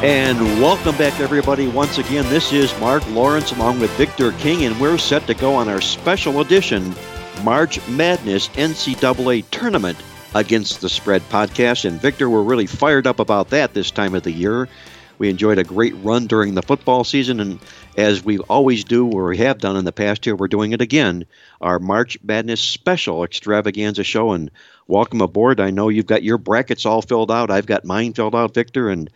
And welcome back, everybody. Once again, this is Mark Lawrence along with Victor King, and we're set to go on our special edition March Madness NCAA Tournament Against the Spread podcast. And Victor, we're really fired up about that this time of the year. We enjoyed a great run during the football season, and as we always do, or we have done in the past year, we're doing it again. Our March Madness special extravaganza show, and welcome aboard. I know you've got your brackets all filled out. I've got mine filled out, Victor, and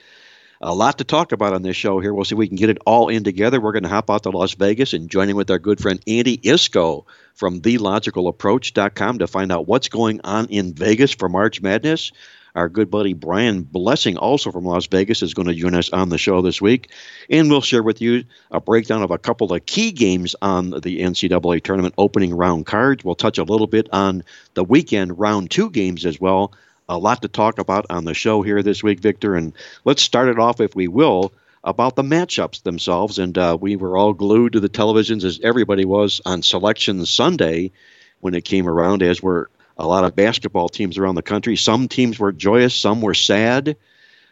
a lot to talk about on this show here. We'll see if we can get it all in together. We're going to hop out to Las Vegas and join in with our good friend Andy Iskoe from TheLogicalApproach.com to find out what's going on in Vegas for March Madness. Our good buddy Brian Blessing, also from Las Vegas, is going to join us on the show this week. And we'll share with you a breakdown of a couple of key games on the NCAA tournament opening round cards. We'll touch a little bit on the weekend round two games as well a lot to talk about on the show here this week, Victor. And let's start it off, if we will, about the matchups themselves. And uh, we were all glued to the televisions, as everybody was, on Selection Sunday when it came around, as were a lot of basketball teams around the country. Some teams were joyous, some were sad.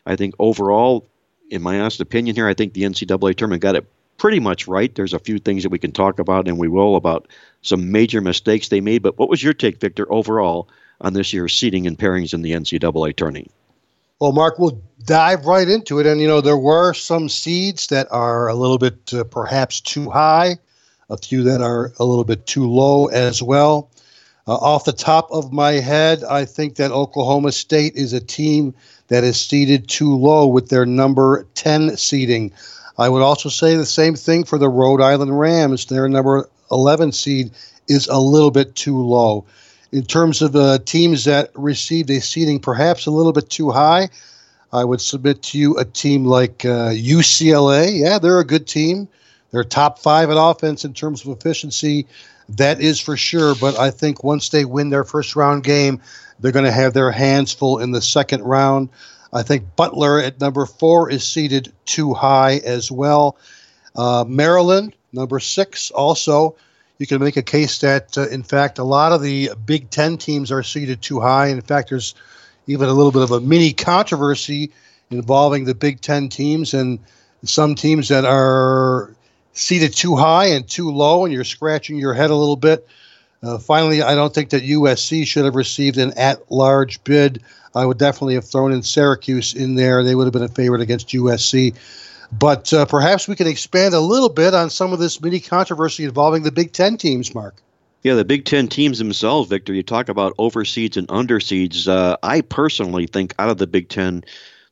I think overall, in my honest opinion here, I think the NCAA tournament got it pretty much right. There's a few things that we can talk about, and we will, about some major mistakes they made. But what was your take, Victor, overall on this year's seeding and pairings in the NCAA tourney. Well, Mark, we'll dive right into it. And, you know, there were some seeds that are a little bit uh, perhaps too high, a few that are a little bit too low as well. Uh, off the top of my head, I think that Oklahoma State is a team that is seeded too low with their number 10 seeding. I would also say the same thing for the Rhode Island Rams. Their number 11 seed is a little bit too low in terms of uh, teams that received a seeding perhaps a little bit too high, I would submit to you a team like uh, UCLA. Yeah, they're a good team. They're top five in offense in terms of efficiency. That is for sure. But I think once they win their first round game, they're going to have their hands full in the second round. I think Butler at number four is seated too high as well. Uh, Maryland, number six, also you can make a case that, uh, in fact, a lot of the Big Ten teams are seated too high. In fact, there's even a little bit of a mini controversy involving the Big Ten teams and some teams that are seated too high and too low, and you're scratching your head a little bit. Uh, finally, I don't think that USC should have received an at large bid. I would definitely have thrown in Syracuse in there. They would have been a favorite against USC. But uh, perhaps we can expand a little bit on some of this mini controversy involving the Big Ten teams, Mark. Yeah, the Big Ten teams themselves, Victor. You talk about overseeds and underseeds. Uh, I personally think out of the Big Ten,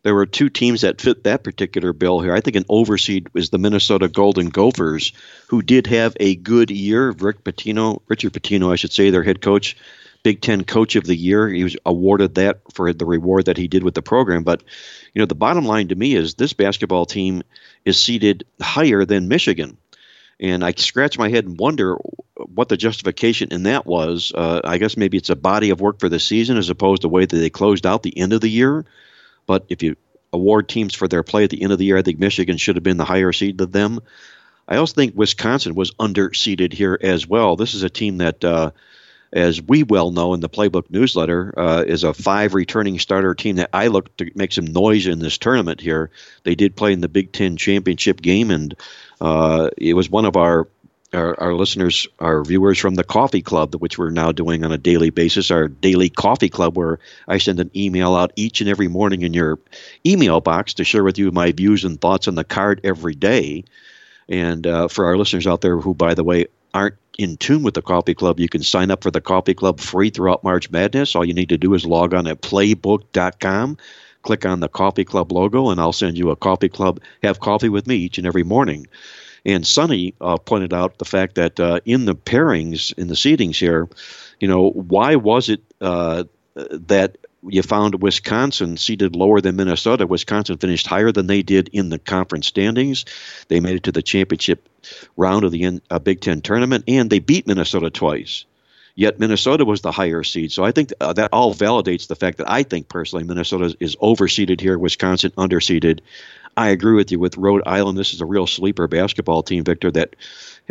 there were two teams that fit that particular bill here. I think an overseed was the Minnesota Golden Gophers, who did have a good year. Rick Pitino, Richard Pitino, I should say, their head coach, Big Ten Coach of the Year. He was awarded that for the reward that he did with the program. But, you know, the bottom line to me is this basketball team is seated higher than Michigan. And I scratch my head and wonder what the justification in that was. Uh, I guess maybe it's a body of work for the season as opposed to the way that they closed out the end of the year. But if you award teams for their play at the end of the year, I think Michigan should have been the higher seed than them. I also think Wisconsin was underseeded here as well. This is a team that uh, as we well know in the Playbook newsletter, uh, is a five returning starter team that I look to make some noise in this tournament here. They did play in the Big Ten championship game, and uh, it was one of our, our, our listeners, our viewers from the Coffee Club, which we're now doing on a daily basis, our daily Coffee Club, where I send an email out each and every morning in your email box to share with you my views and thoughts on the card every day. And uh, for our listeners out there who, by the way, aren't in tune with the Coffee Club, you can sign up for the Coffee Club free throughout March Madness. All you need to do is log on at playbook.com, click on the Coffee Club logo, and I'll send you a Coffee Club. Have coffee with me each and every morning. And Sonny uh, pointed out the fact that uh, in the pairings, in the seedings here, you know, why was it uh, that you found Wisconsin seated lower than Minnesota. Wisconsin finished higher than they did in the conference standings. They made it to the championship round of the uh, Big Ten tournament, and they beat Minnesota twice. Yet Minnesota was the higher seed. So I think uh, that all validates the fact that I think personally Minnesota is overseeded here, Wisconsin underseeded. I agree with you with Rhode Island. This is a real sleeper basketball team, Victor, that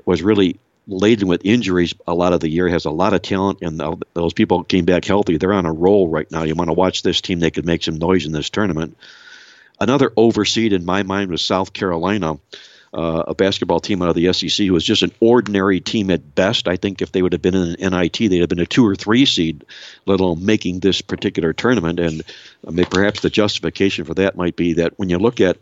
was really laden with injuries a lot of the year, has a lot of talent, and those people came back healthy. They're on a roll right now. You want to watch this team, they could make some noise in this tournament. Another overseed in my mind was South Carolina uh, a basketball team out of the SEC who was just an ordinary team at best. I think if they would have been in an NIT, they'd have been a two or three seed, let alone making this particular tournament. And I mean, perhaps the justification for that might be that when you look at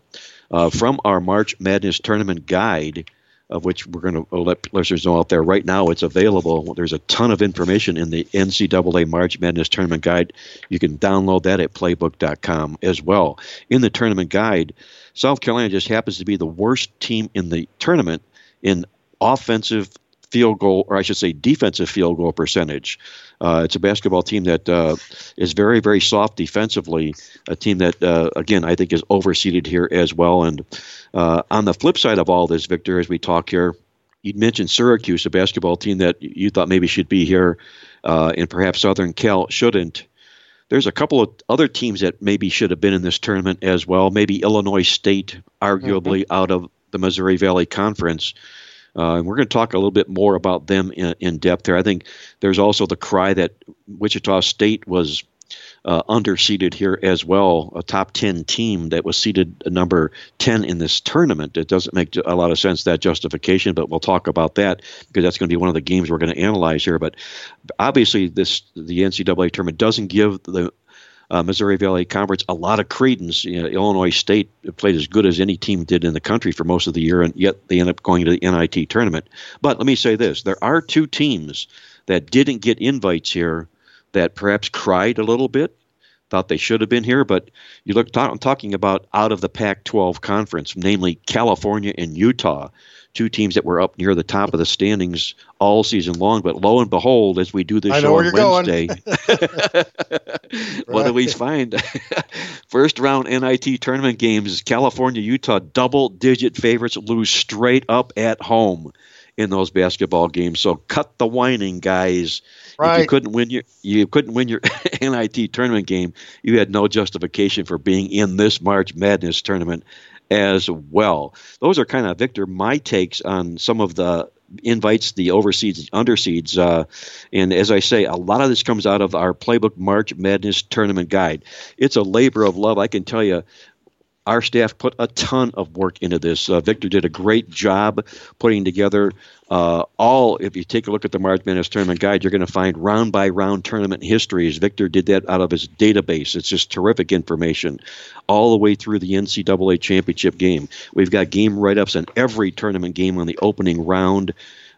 uh, from our March Madness tournament guide, of which we're going to let listeners know out there right now. It's available. There's a ton of information in the NCAA March Madness Tournament Guide. You can download that at playbook.com as well. In the tournament guide, South Carolina just happens to be the worst team in the tournament in offensive field goal, or I should say, defensive field goal percentage. Uh, it's a basketball team that uh, is very, very soft defensively. A team that, uh, again, I think is overseeded here as well. And uh, on the flip side of all this, Victor, as we talk here, you mentioned Syracuse, a basketball team that you thought maybe should be here, uh, and perhaps Southern Cal shouldn't. There's a couple of other teams that maybe should have been in this tournament as well. Maybe Illinois State, arguably mm-hmm. out of the Missouri Valley Conference. Uh, and we're going to talk a little bit more about them in, in depth there. I think there's also the cry that Wichita State was uh, underseeded here as well, a top 10 team that was seeded number 10 in this tournament. It doesn't make a lot of sense, that justification, but we'll talk about that because that's going to be one of the games we're going to analyze here. But obviously, this the NCAA tournament doesn't give the uh, Missouri Valley Conference a lot of credence. You know, Illinois State played as good as any team did in the country for most of the year, and yet they end up going to the NIT tournament. But let me say this: there are two teams that didn't get invites here that perhaps cried a little bit, thought they should have been here. But you look, I'm talking about out of the Pac-12 conference, namely California and Utah two teams that were up near the top of the standings all season long. But lo and behold, as we do this show on Wednesday, what do we find? First round NIT tournament games, California, Utah, double digit favorites lose straight up at home in those basketball games. So cut the whining, guys. Right. If you couldn't win your you couldn't win your NIT tournament game, you had no justification for being in this March Madness tournament as well. Those are kind of, Victor, my takes on some of the invites, the overseeds, underseeds. Uh, and as I say, a lot of this comes out of our Playbook March Madness Tournament Guide. It's a labor of love. I can tell you, our staff put a ton of work into this. Uh, Victor did a great job putting together uh, all. If you take a look at the March Madness Tournament Guide, you're going to find round by round tournament histories. Victor did that out of his database. It's just terrific information, all the way through the NCAA championship game. We've got game write ups on every tournament game on the opening round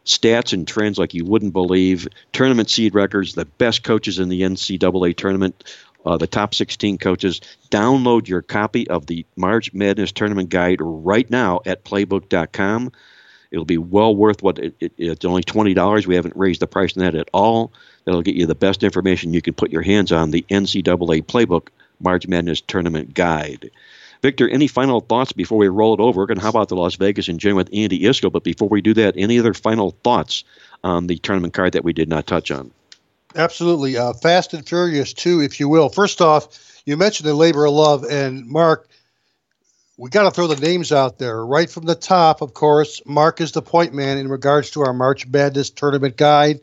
stats and trends like you wouldn't believe, tournament seed records, the best coaches in the NCAA tournament, uh, the top 16 coaches. Download your copy of the March Madness Tournament Guide right now at playbook.com. It'll be well worth what it, it, it's only twenty dollars. We haven't raised the price on that at all. That'll get you the best information you can put your hands on. The NCAA Playbook March Madness Tournament Guide. Victor, any final thoughts before we roll it over? And how about the Las Vegas and Gym with Andy Iskoe? But before we do that, any other final thoughts on the tournament card that we did not touch on? Absolutely. Uh, Fast and Furious 2, if you will. First off, you mentioned the labor of love, and Mark, we got to throw the names out there. Right from the top, of course, Mark is the point man in regards to our March Madness tournament guide.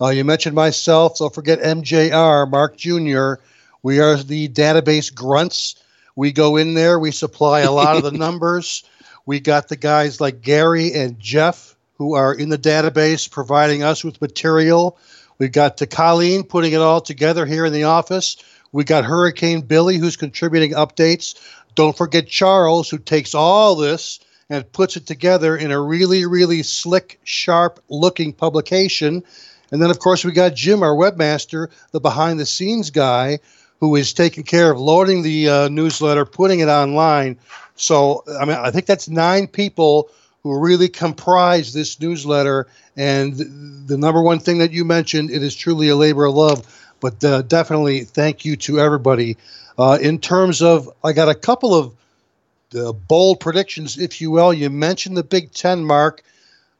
Uh, you mentioned myself. Don't forget MJR, Mark Jr. We are the database grunts. We go in there, we supply a lot of the numbers. We got the guys like Gary and Jeff who are in the database providing us with material. We've got to Colleen putting it all together here in the office. We got Hurricane Billy who's contributing updates. Don't forget Charles who takes all this and puts it together in a really, really slick, sharp looking publication. And then, of course, we got Jim, our webmaster, the behind the scenes guy, who is taking care of loading the uh, newsletter, putting it online. So, I mean, I think that's nine people who really comprise this newsletter. And the number one thing that you mentioned, it is truly a labor of love But uh, definitely thank you to everybody. Uh, in terms of, I got a couple of uh, bold predictions, if you will. You mentioned the Big Ten mark.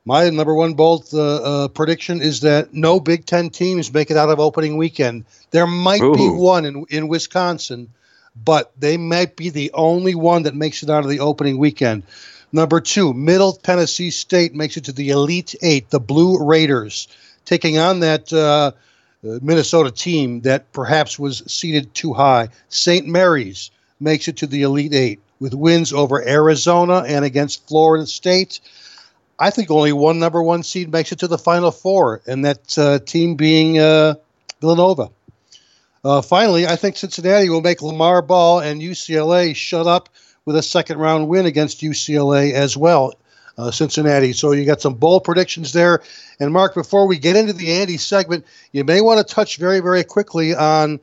My number one bold uh, uh, prediction is that no Big Ten teams make it out of opening weekend. There might Ooh. be one in, in Wisconsin, but they might be the only one that makes it out of the opening weekend. Number two, Middle Tennessee State makes it to the Elite Eight, the Blue Raiders, taking on that uh, Minnesota team that perhaps was seated too high. St. Mary's makes it to the Elite Eight with wins over Arizona and against Florida State. I think only one number one seed makes it to the Final Four, and that uh, team being uh, Villanova. Uh, finally, I think Cincinnati will make LaVar Ball and UCLA shut up with a second round win against UCLA as well. Uh, Cincinnati. So you got some bold predictions there. And Mark, before we get into the Andy segment, you may want to touch very, very quickly on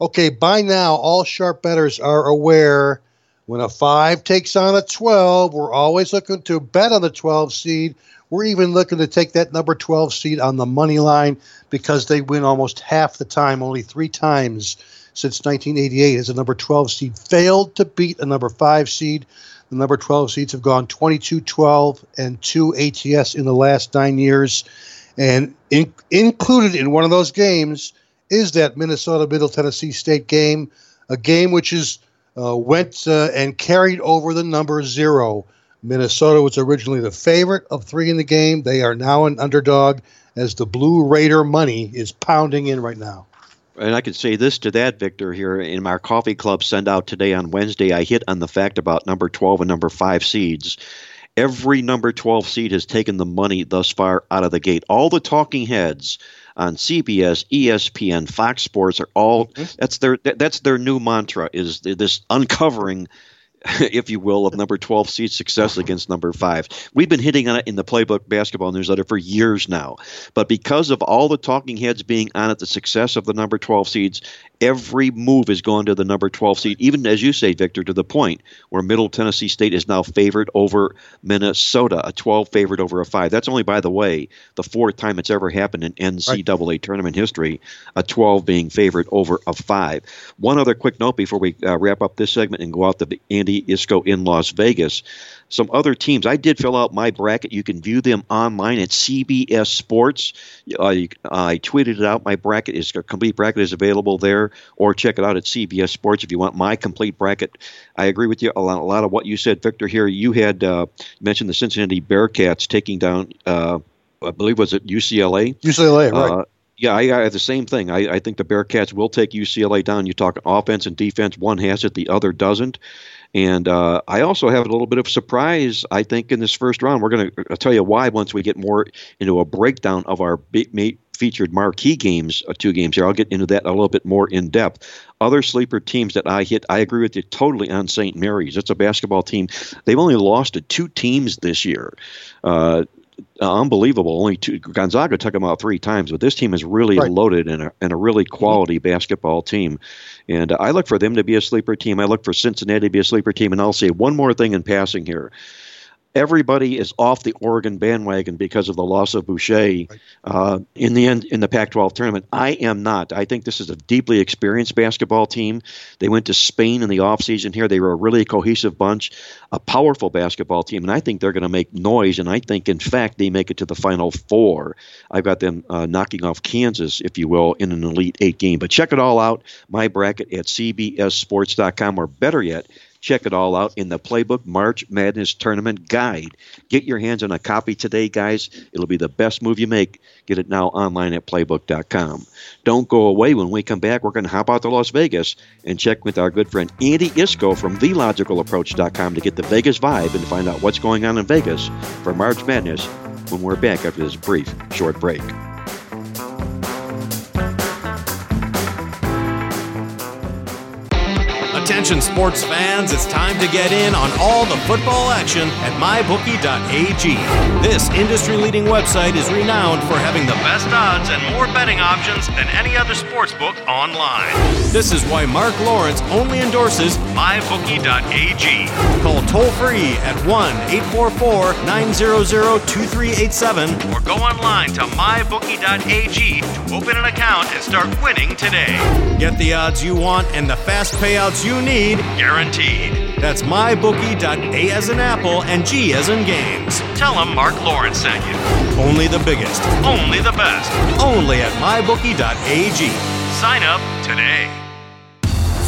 okay, by now, all sharp bettors are aware when a five takes on a 12, we're always looking to bet on the 12 seed. We're even looking to take that number 12 seed on the money line because they win almost half the time, only three times since 1988 as a number 12 seed failed to beat a number 5 seed. The number 12 seeds have gone 22 12 and 2 ATS in the last nine years. And in, included in one of those games is that Minnesota Middle Tennessee State game, a game which is uh, went uh, and carried over the number zero. Minnesota was originally the favorite of three in the game. They are now an underdog as the Blue Raider money is pounding in right now. And I can say this to that, Victor, here in our coffee club send out today on Wednesday, I hit on the fact about number 12 and number 5 seeds. Every number 12 seed has taken the money thus far out of the gate. All the talking heads on CBS, ESPN, Fox Sports are all mm-hmm. that's their that's their new mantra is this uncovering if you will, of number 12 seed success against number five. We've been hitting on it in the Playbook Basketball Newsletter for years now. But because of all the talking heads being on it, the success of the number 12 seeds, every move is going to the number 12 seed, even as you say, Victor, to the point where Middle Tennessee State is now favored over Minnesota, a 12 favored over a 5. That's only, by the way, the fourth time it's ever happened in NCAA right. tournament history, a 12 being favored over a 5. One other quick note before we uh, wrap up this segment and go out to Andy Iskoe in Las Vegas some other teams. I did fill out my bracket. You can view them online at CBS Sports. Uh, you, I tweeted it out. My bracket is a complete bracket is available there, or check it out at CBS Sports if you want my complete bracket. I agree with you a lot, a lot of what you said, Victor. Here you had uh, mentioned the Cincinnati Bearcats taking down. Uh, I believe was it UCLA. UCLA, right? Uh, yeah, I, I have the same thing. I, I think the Bearcats will take UCLA down. You talk offense and defense. One has it, the other doesn't. And uh, I also have a little bit of surprise, I think, in this first round. We're going to tell you why once we get more into a breakdown of our featured marquee games, uh, two games here. I'll get into that a little bit more in depth. Other sleeper teams that I hit, I agree with you totally on St. Mary's. It's a basketball team. They've only lost to two teams this year. Uh, unbelievable. Only two. Gonzaga took them out three times, but this team is really right. loaded and a, and a really quality mm-hmm. basketball team. And I look for them to be a sleeper team. I look for Cincinnati to be a sleeper team. And I'll say one more thing in passing here everybody is off the Oregon bandwagon because of the loss of Boucher uh, in the end in the Pac-12 tournament. I am not. I think this is a deeply experienced basketball team. They went to Spain in the offseason here. They were a really cohesive bunch, a powerful basketball team, and I think they're going to make noise. And I think, in fact, they make it to the Final Four. I've got them uh, knocking off Kansas, if you will, in an Elite Eight game. But check it all out. My bracket at CBSSports.com, or better yet Check it all out in the Playbook March Madness Tournament Guide. Get your hands on a copy today, guys. It'll be the best move you make. Get it now online at playbook.com. Don't go away. When we come back, we're going to hop out to Las Vegas and check with our good friend Andy Iskoe from TheLogicalApproach.com to get the Vegas vibe and find out what's going on in Vegas for March Madness when we're back after this brief, short break. Attention, sports fans, it's time to get in on all the football action at mybookie.ag. This industry leading website is renowned for having the best odds and more betting options than any other sports book online. This is why Mark Lawrence only endorses mybookie.ag. Call toll free at 1 844 900 2387 or go online to mybookie.ag to open an account and start winning today. Get the odds you want and the fast payouts you need guaranteed. That's mybookie.a as in apple and G as in games. Tell them Mark Lawrence sent you. Only the biggest, only the best, only at mybookie.ag. Sign up today.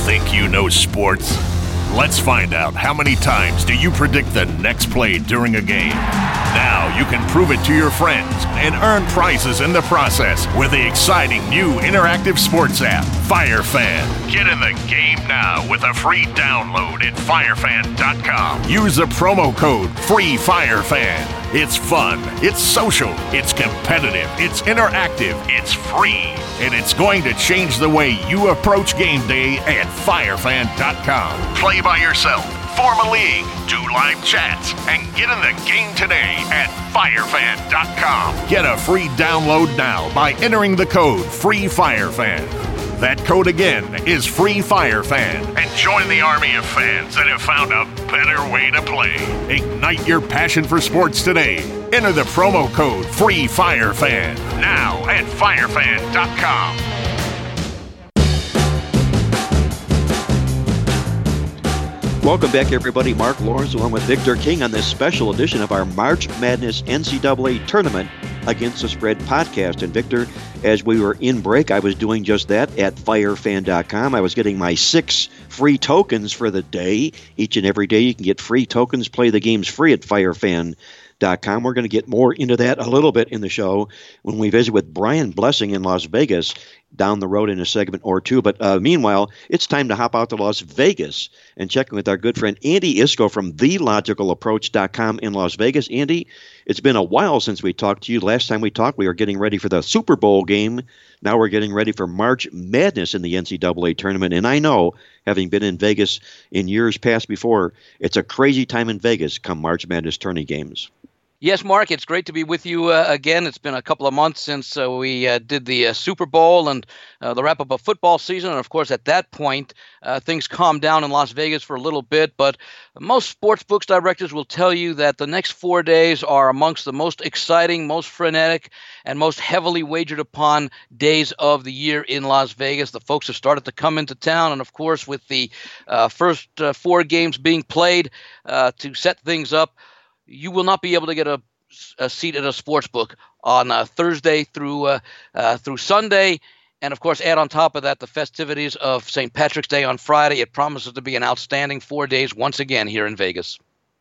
Think you know sports? Let's find out how many times do you predict the next play during a game. Now you can prove it to your friends and earn prizes in the process with the exciting new interactive sports app, FireFan. Get in the game now with a free download at firefan.com. Use the promo code FREEFIREFAN. It's fun, it's social, it's competitive, it's interactive, it's free, and it's going to change the way you approach game day at firefan.com. Play by yourself, form a league, do live chats, and get in the game today at firefan.com. Get a free download now by entering the code FREEFIREFAN. That code again is Free Fire Fan. And join the army of fans that have found a better way to play. Ignite your passion for sports today. Enter the promo code Free Fire Fan now at firefan.com. Welcome back, everybody. Mark Lawrence along with Victor King on this special edition of our March Madness NCAA Tournament Against the Spread podcast. And Victor, as we were in break, I was doing just that at firefan.com. I was getting my six free tokens for the day. Each and every day, you can get free tokens, play the games free at firefan.com. We're going to get more into that a little bit in the show when we visit with Brian Blessing in Las Vegas down the road in a segment or two. But uh, meanwhile, it's time to hop out to Las Vegas and check in with our good friend Andy Iskoe from TheLogicalApproach.com in Las Vegas. Andy, it's been a while since we talked to you. Last time we talked, we were getting ready for the Super Bowl game. Now we're getting ready for March Madness in the NCAA tournament. And I know, having been in Vegas in years past before, it's a crazy time in Vegas come March Madness tourney games. Yes, Mark, it's great to be with you uh, again. It's been a couple of months since uh, we uh, did the uh, Super Bowl and uh, the wrap up of football season. And of course, at that point, uh, things calmed down in Las Vegas for a little bit. But most sports books directors will tell you that the next four days are amongst the most exciting, most frenetic, and most heavily wagered upon days of the year in Las Vegas. The folks have started to come into town. And of course, with the first four games being played to set things up, you will not be able to get a, a seat at a sports book on uh, Thursday through uh, uh, through Sunday. And of course, add on top of that the festivities of St. Patrick's Day on Friday. It promises to be an outstanding four days once again here in Vegas.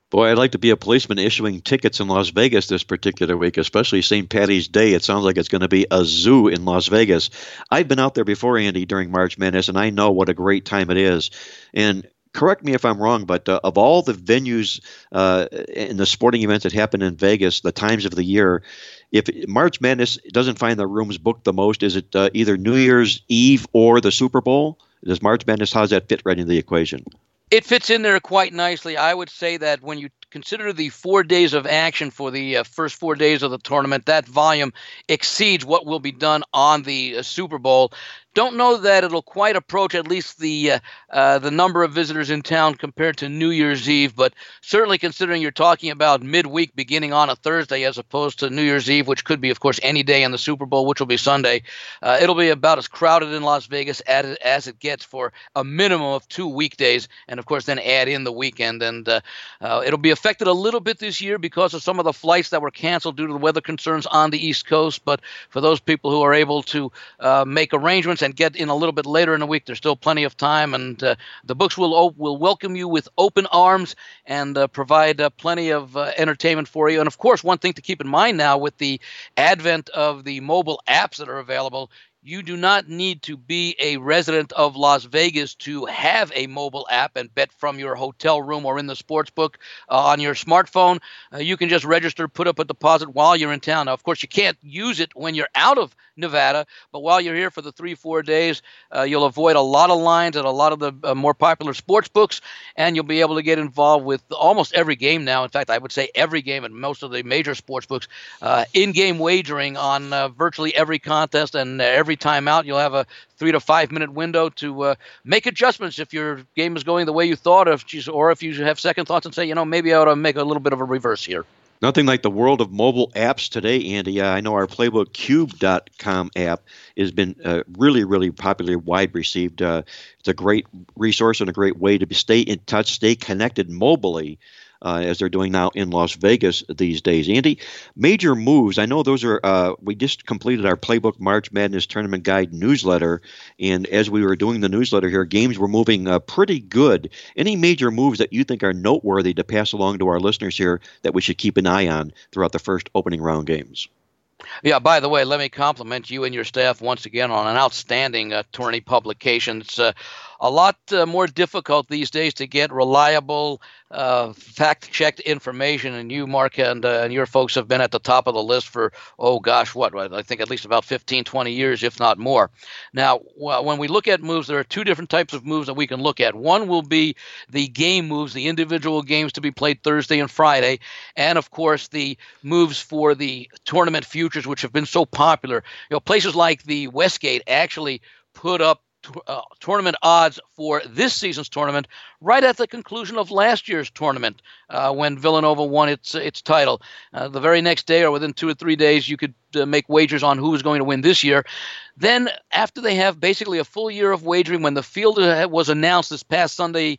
Boy, I'd like to be a policeman issuing tickets in Las Vegas this particular week, especially St. Patty's Day. It sounds like it's going to be a zoo in Las Vegas. I've been out there before, Andy, during March Madness, and I know what a great time it is. And correct me if I'm wrong, but uh, of all the venues uh, the sporting events that happen in Vegas, the times of the year, if March Madness doesn't find the rooms booked the most, is it uh, either New Year's Eve or the Super Bowl? Does March Madness, how does that fit right into the equation? It fits in there quite nicely. I would say that when you consider the four days of action for the uh, first four days of the tournament, that volume exceeds what will be done on the uh, Super Bowl. Don't know that it'll quite approach at least the uh, uh, the number of visitors in town compared to New Year's Eve, but certainly considering you're talking about midweek beginning on a Thursday as opposed to New Year's Eve, which could be, of course, any day in the Super Bowl, which will be Sunday, uh, it'll be about as crowded in Las Vegas as, as it gets for a minimum of two weekdays, and of course then add in the weekend, and uh, it'll be affected a little bit this year because of some of the flights that were canceled due to the weather concerns on the East Coast. But for those people who are able to uh, make arrangements and get in a little bit later in the week. There's still plenty of time, and uh, the books will op- will welcome you with open arms and uh, provide uh, plenty of uh, entertainment for you. And of course, one thing to keep in mind now with the advent of the mobile apps that are available, you do not need to be a resident of Las Vegas to have a mobile app and bet from your hotel room or in the sports book uh, on your smartphone. Uh, you can just register, put up a deposit while you're in town. Now, of course, you can't use it when you're out of Nevada. But while you're here for the three, four days, uh, you'll avoid a lot of lines at a lot of the uh, more popular sports books, and you'll be able to get involved with almost every game now. In fact, I would say every game at most of the major sports books. Uh, in-game wagering on uh, virtually every contest and every time out, you'll have a three to five minute window to uh, make adjustments if your game is going the way you thought, if, or if you have second thoughts and say, you know, maybe I ought to make a little bit of a reverse here. Nothing like the world of mobile apps today, Andy. Uh, I know our PlaybookCube.com app has been uh, really, really popular, wide received. Uh, it's a great resource and a great way to stay in touch, stay connected mobily uh, as they're doing now in Las Vegas these days. Andy, major moves. I know those are. Uh, we just completed our Playbook March Madness Tournament Guide newsletter, and as we were doing the newsletter here, games were moving uh, pretty good. Any major moves that you think are noteworthy to pass along to our listeners here that we should keep an eye on throughout the first opening round games? Yeah, by the way, let me compliment you and your staff once again on an outstanding uh, tourney publication. It's uh, a lot uh, more difficult these days to get reliable, uh, fact checked information. And you, Mark, and, uh, and your folks have been at the top of the list for, oh gosh, what? I think at least about 15, 20 years, if not more. Now, when we look at moves, there are two different types of moves that we can look at. One will be the game moves, the individual games to be played Thursday and Friday, and of course, the moves for the tournament futures, which have been so popular. You know, places like the Westgate actually put up uh, tournament odds for this season's tournament right at the conclusion of last year's tournament uh, when Villanova won its its title. Uh, the very next day or within two or three days, you could uh, make wagers on who was going to win this year. Then, after they have basically a full year of wagering, when the field uh, was announced this past Sunday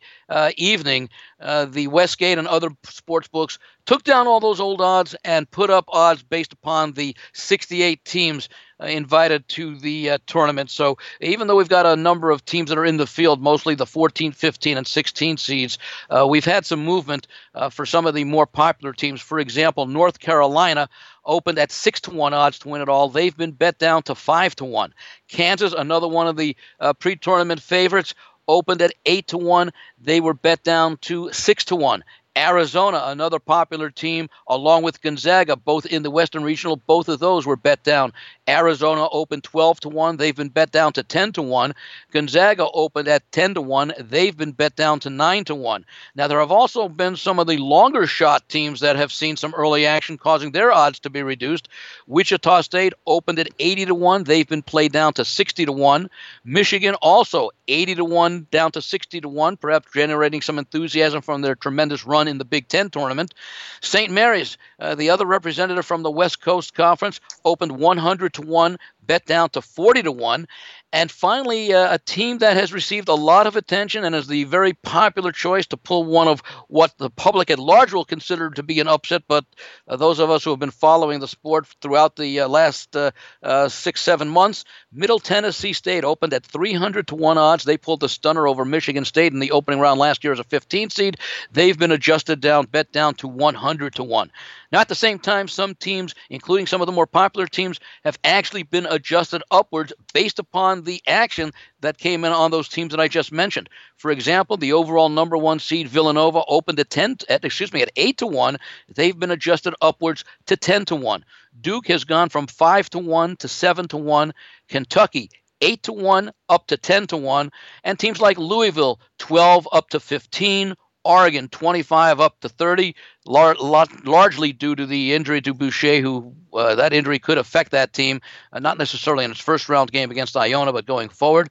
evening, the Westgate and other sports books took down all those old odds and put up odds based upon the 68 teams invited to the uh, tournament. So even though we've got a number of teams that are in the field, mostly the 14, 15, and 16 seeds, uh, we've had some movement uh, for some of the more popular teams. For example, North Carolina opened at six to one odds to win it all. They've been bet down to five to one. Kansas, another one of the uh, pre-tournament favorites, opened at eight to one. They were bet down to six to one. Arizona, another popular team, along with Gonzaga, both in the Western Regional, both of those were bet down. Arizona opened 12 to 1. They've been bet down to 10 to 1. Gonzaga opened at 10 to 1. They've been bet down to 9 to 1. Now, there have also been some of the longer shot teams that have seen some early action causing their odds to be reduced. Wichita State opened at 80 to 1. They've been played down to 60 to 1. Michigan also 80 to 1 down to 60 to 1, perhaps generating some enthusiasm from their tremendous run in the Big Ten tournament. St. Mary's, uh, the other representative from the West Coast Conference, opened 100 to 1 bet down to 40 to 1. And finally, uh, a team that has received a lot of attention and is the very popular choice to pull one of what the public at large will consider to be an upset. But uh, those of us who have been following the sport throughout the uh, last uh, uh, six, seven months, Middle Tennessee State opened at 300 to 1 odds. They pulled the stunner over Michigan State in the opening round last year as a 15 seed. They've been adjusted down, bet down to 100 to 1. Now, at the same time, some teams, including some of the more popular teams, have actually been adjusted upwards based upon the action that came in on those teams that I just mentioned. For example, the overall number one seed Villanova opened at ten, at, excuse me, at eight to one. They've been adjusted upwards to ten to one. Duke has gone from five to one to seven to one. Kentucky 8 to 1 up to 10 to 1 and teams like Louisville 12 up to 15 Oregon 25 up to 30, lar- largely due to the injury to Boucher, who uh, that injury could affect that team, uh, not necessarily in its first round game against Iona, but going forward.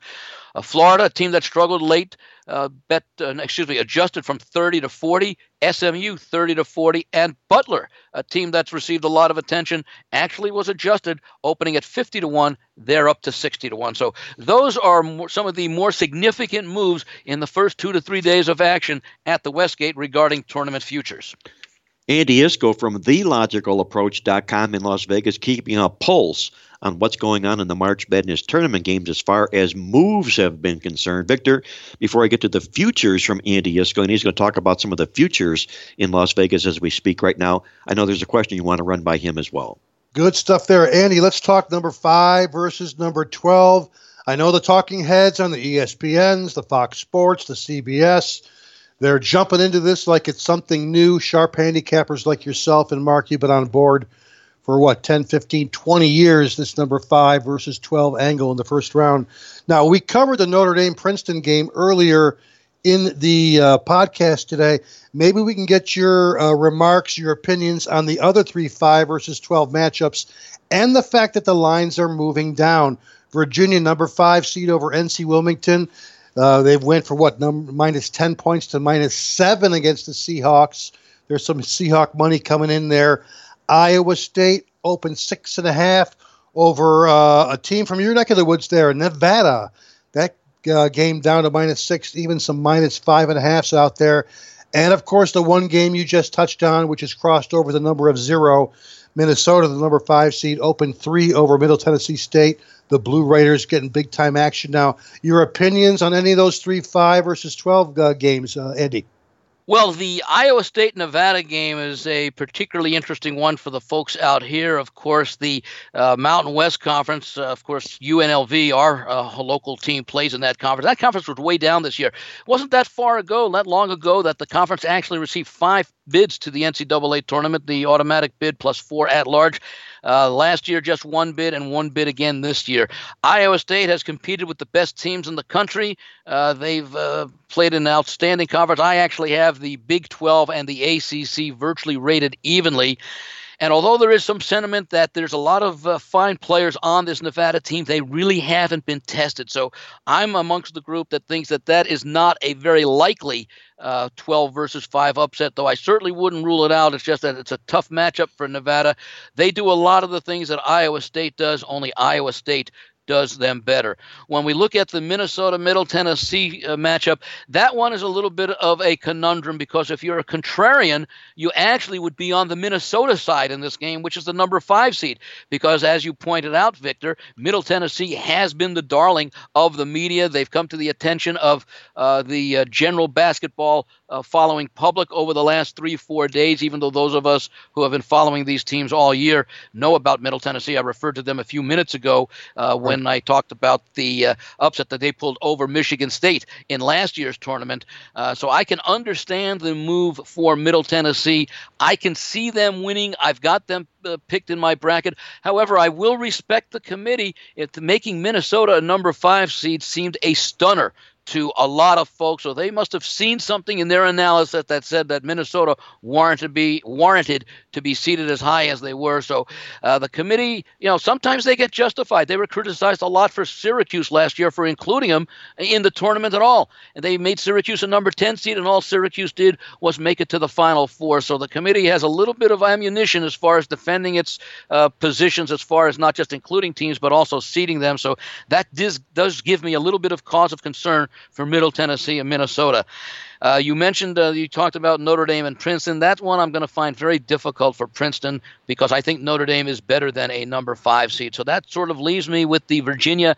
Uh, Florida, a team that struggled late, uh, bet uh, excuse me, adjusted from 30 to 40. SMU 30 to 40, and Butler, a team that's received a lot of attention, actually was adjusted, opening at 50 to one. They're up to 60 to one. So those are more, some of the more significant moves in the first two to three days of action at the Westgate regarding tournament futures. Andy Iskoe from TheLogicalApproach.com in Las Vegas, keeping a pulse on what's going on in the March Madness tournament games as far as moves have been concerned. Victor, before I get to the futures from Andy Iskoe, and he's going to talk about some of the futures in Las Vegas as we speak right now, I know there's a question you want to run by him as well. Good stuff there. Andy, let's talk number five versus number 12. I know the talking heads on the ESPNs, the Fox Sports, the CBS they're jumping into this like it's something new. Sharp handicappers like yourself and Mark, you've been on board for what 10 15 20 years this number 5 versus 12 angle in the first round. Now we covered the notre dame princeton game earlier in the uh, podcast today. Maybe we can get your uh, remarks your opinions on the other three 5 versus 12 matchups and the fact that the lines are moving down. Virginia number 5 seed over nc wilmington uh, they went for what number minus 10 points to minus 7 against the seahawks there's some seahawk money coming in there Iowa State opened six and a half over uh, a team from your neck of the woods there, Nevada. That uh, game down to minus six, even some minus five and a halfs out there. And of course, the one game you just touched on, which has crossed over the number of zero. Minnesota, the number five seed, opened three over Middle Tennessee State. The Blue Raiders getting big time action now. Your opinions on any of those three five versus twelve uh, games, uh, Andy? Well, the Iowa State Nevada game is a particularly interesting one for the folks out here. Of course, the uh, Mountain West Conference, uh, of course, UNLV, our uh, local team, plays in that conference. That conference was way down this year. Wasn't that far ago, not long ago, that the conference actually received five bids to the NCAA tournament, the automatic bid plus four at large. Uh, last year, just one bid and one bid again this year. Iowa State has competed with the best teams in the country. Uh, they've uh, played an outstanding conference. I actually have the Big 12 and the ACC virtually rated evenly. And although there is some sentiment that there's a lot of uh, fine players on this Nevada team, they really haven't been tested. So I'm amongst the group that thinks that that is not a very likely uh, 12 versus 5 upset, though I certainly wouldn't rule it out. It's just that it's a tough matchup for Nevada. They do a lot of the things that Iowa State does, only Iowa State does them better. When we look at the Minnesota Middle Tennessee uh, matchup, that one is a little bit of a conundrum because if you're a contrarian, you actually would be on the Minnesota side in this game, which is the number five seed. Because as you pointed out, Victor, Middle Tennessee has been the darling of the media. They've come to the attention of uh, the uh, general basketball uh, following public over the last three, four days, even though those of us who have been following these teams all year know about Middle Tennessee. I referred to them a few minutes ago uh, when I talked about the uh, upset that they pulled over Michigan State in last year's tournament. Uh, so I can understand the move for Middle Tennessee. I can see them winning. I've got them uh, picked in my bracket. However, I will respect the committee. If making Minnesota a number five seed seemed a stunner to a lot of folks. So they must have seen something in their analysis that said that Minnesota warranted to be warranted to be seated as high as they were. So uh, the committee, you know, sometimes they get justified. They were criticized a lot for Syracuse last year for including them in the tournament at all, and they made Syracuse a number ten seed, and all Syracuse did was make it to the Final Four. So the committee has a little bit of ammunition as far as defending its uh, positions, as far as not just including teams but also seeding them. So that does does give me a little bit of cause of concern for Middle Tennessee and Minnesota. Uh, you mentioned uh, you talked about Notre Dame and Princeton. That's one I'm going to find very difficult for Princeton because I think Notre Dame is better than a number five seed. So that sort of leaves me with the Virginia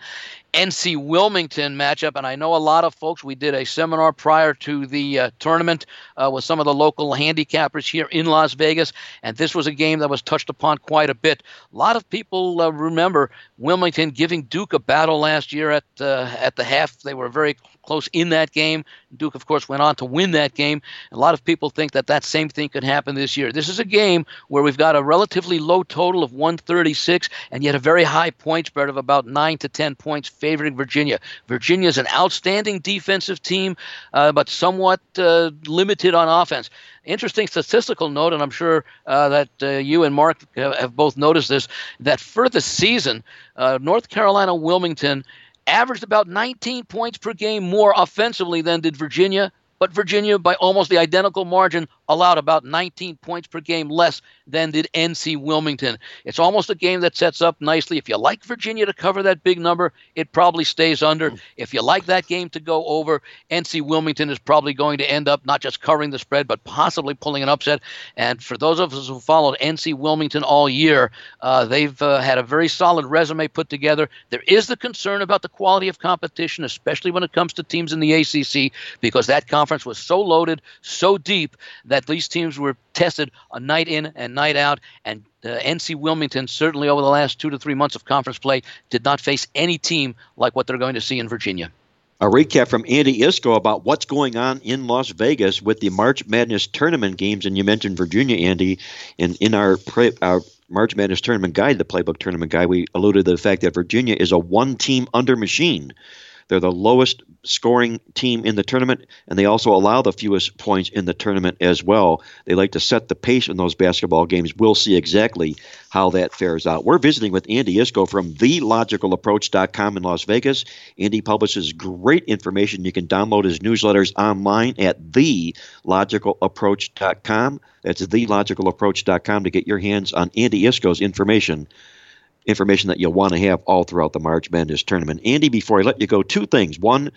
NC Wilmington matchup. And I know a lot of folks, we did a seminar prior to the uh, tournament uh, with some of the local handicappers here in Las Vegas. And this was a game that was touched upon quite a bit. A lot of people uh, remember Wilmington giving Duke a battle last year at, uh, at the half. They were very close in that game. Duke, of course, went on to win that game. A lot of people think that that same thing could happen this year. This is a game where we've got a relatively low total of 136 and yet a very high point spread of about 9 to 10 points favoring Virginia. Virginia is an outstanding defensive team, uh, but somewhat uh, limited on offense. Interesting statistical note, and I'm sure uh, that uh, you and Mark have both noticed this, that for the season, uh, North Carolina Wilmington averaged about 19 points per game more offensively than did Virginia, but Virginia, by almost the identical margin, allowed about 19 points per game less than did NC Wilmington. It's almost a game that sets up nicely. If you like Virginia to cover that big number, it probably stays under. If you like that game to go over, NC Wilmington is probably going to end up not just covering the spread, but possibly pulling an upset. And for those of us who followed NC Wilmington all year, uh, they've uh, had a very solid resume put together. There is the concern about the quality of competition, especially when it comes to teams in the ACC, because that conference was so loaded, so deep that these teams were tested a night in and night out. And uh, NC Wilmington, certainly over the last two to three months of conference play, did not face any team like what they're going to see in Virginia. A recap from Andy Iskoe about what's going on in Las Vegas with the March Madness tournament games, and you mentioned Virginia, Andy, in in our pre, our March Madness tournament guide, the playbook tournament guide, we alluded to the fact that Virginia is a one team under machine. They're the lowest scoring team in the tournament, and they also allow the fewest points in the tournament as well. They like to set the pace in those basketball games. We'll see exactly how that fares out. We're visiting with Andy Iskoe from TheLogicalApproach.com in Las Vegas. Andy publishes great information. You can download his newsletters online at TheLogicalApproach.com. That's TheLogicalApproach.com to get your hands on Andy Iskoe's information information that you'll want to have all throughout the March Madness tournament. Andy, before I let you go, two things. One,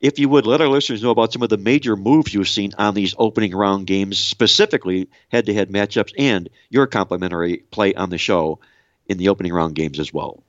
if you would let our listeners know about some of the major moves you've seen on these opening round games, specifically head to head matchups, and your complimentary play on the show in the opening round games as well.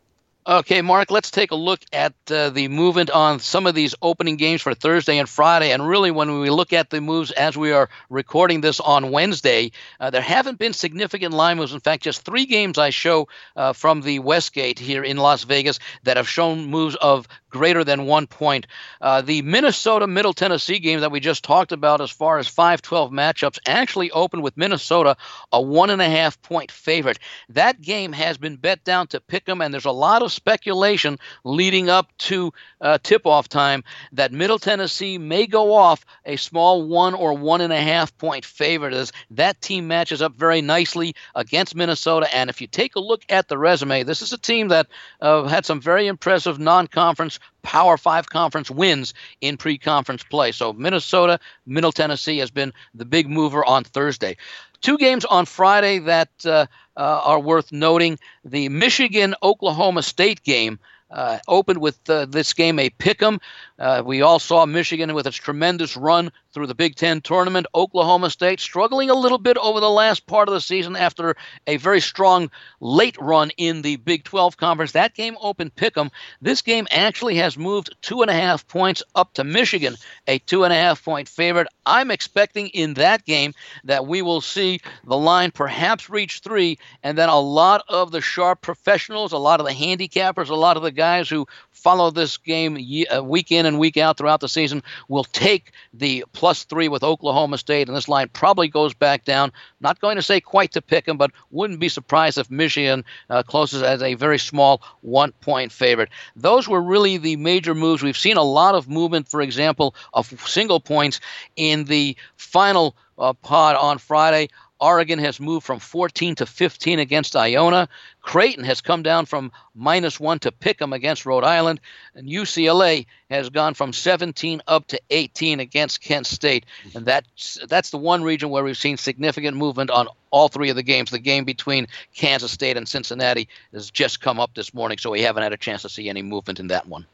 Okay, Mark, let's take a look at uh, the movement on some of these opening games for Thursday and Friday. And really, when we look at the moves as we are recording this on Wednesday, uh, there haven't been significant line moves. In fact, just three games I show uh, from the Westgate here in Las Vegas that have shown moves of greater than one point. Uh, the Minnesota Middle Tennessee game that we just talked about, as far as 5 12 matchups, actually opened with Minnesota a one and a half point favorite. That game has been bet down to pick 'em, and there's a lot of speculation leading up to uh, tip off time that Middle Tennessee may go off a small one or one and a half point favorite as that team matches up very nicely against Minnesota. And if you take a look at the resume, this is a team that uh, had some very impressive non conference Power Five conference wins in pre conference play. So Minnesota, Middle Tennessee has been the big mover on Thursday. Two games on Friday that uh, uh, are worth noting the Michigan Oklahoma State game. Uh, opened with uh, this game a pick 'em. Uh, we all saw Michigan with its tremendous run through the Big Ten tournament. Oklahoma State struggling a little bit over the last part of the season after a very strong late run in the Big 12 conference. That game opened pick 'em. This game actually has moved two and a half points up to Michigan, a two and a half point favorite. I'm expecting in that game that we will see the line perhaps reach three, and then a lot of the sharp professionals, a lot of the handicappers, a lot of the guys who follow this game uh, week in and week out throughout the season will take the plus three with Oklahoma State, and this line probably goes back down. Not going to say quite to pick them, but wouldn't be surprised if Michigan uh, closes as a very small one point favorite. Those were really the major moves. We've seen a lot of movement, for example, of single points in the final uh, pod on Friday. Oregon has moved from 14 to 15 against Iona. Creighton has come down from minus one to pick 'em against Rhode Island. And UCLA has gone from 17 up to 18 against Kent State. And that's, that's the one region where we've seen significant movement on all three of the games. The game between Kansas State and Cincinnati has just come up this morning, so we haven't had a chance to see any movement in that one.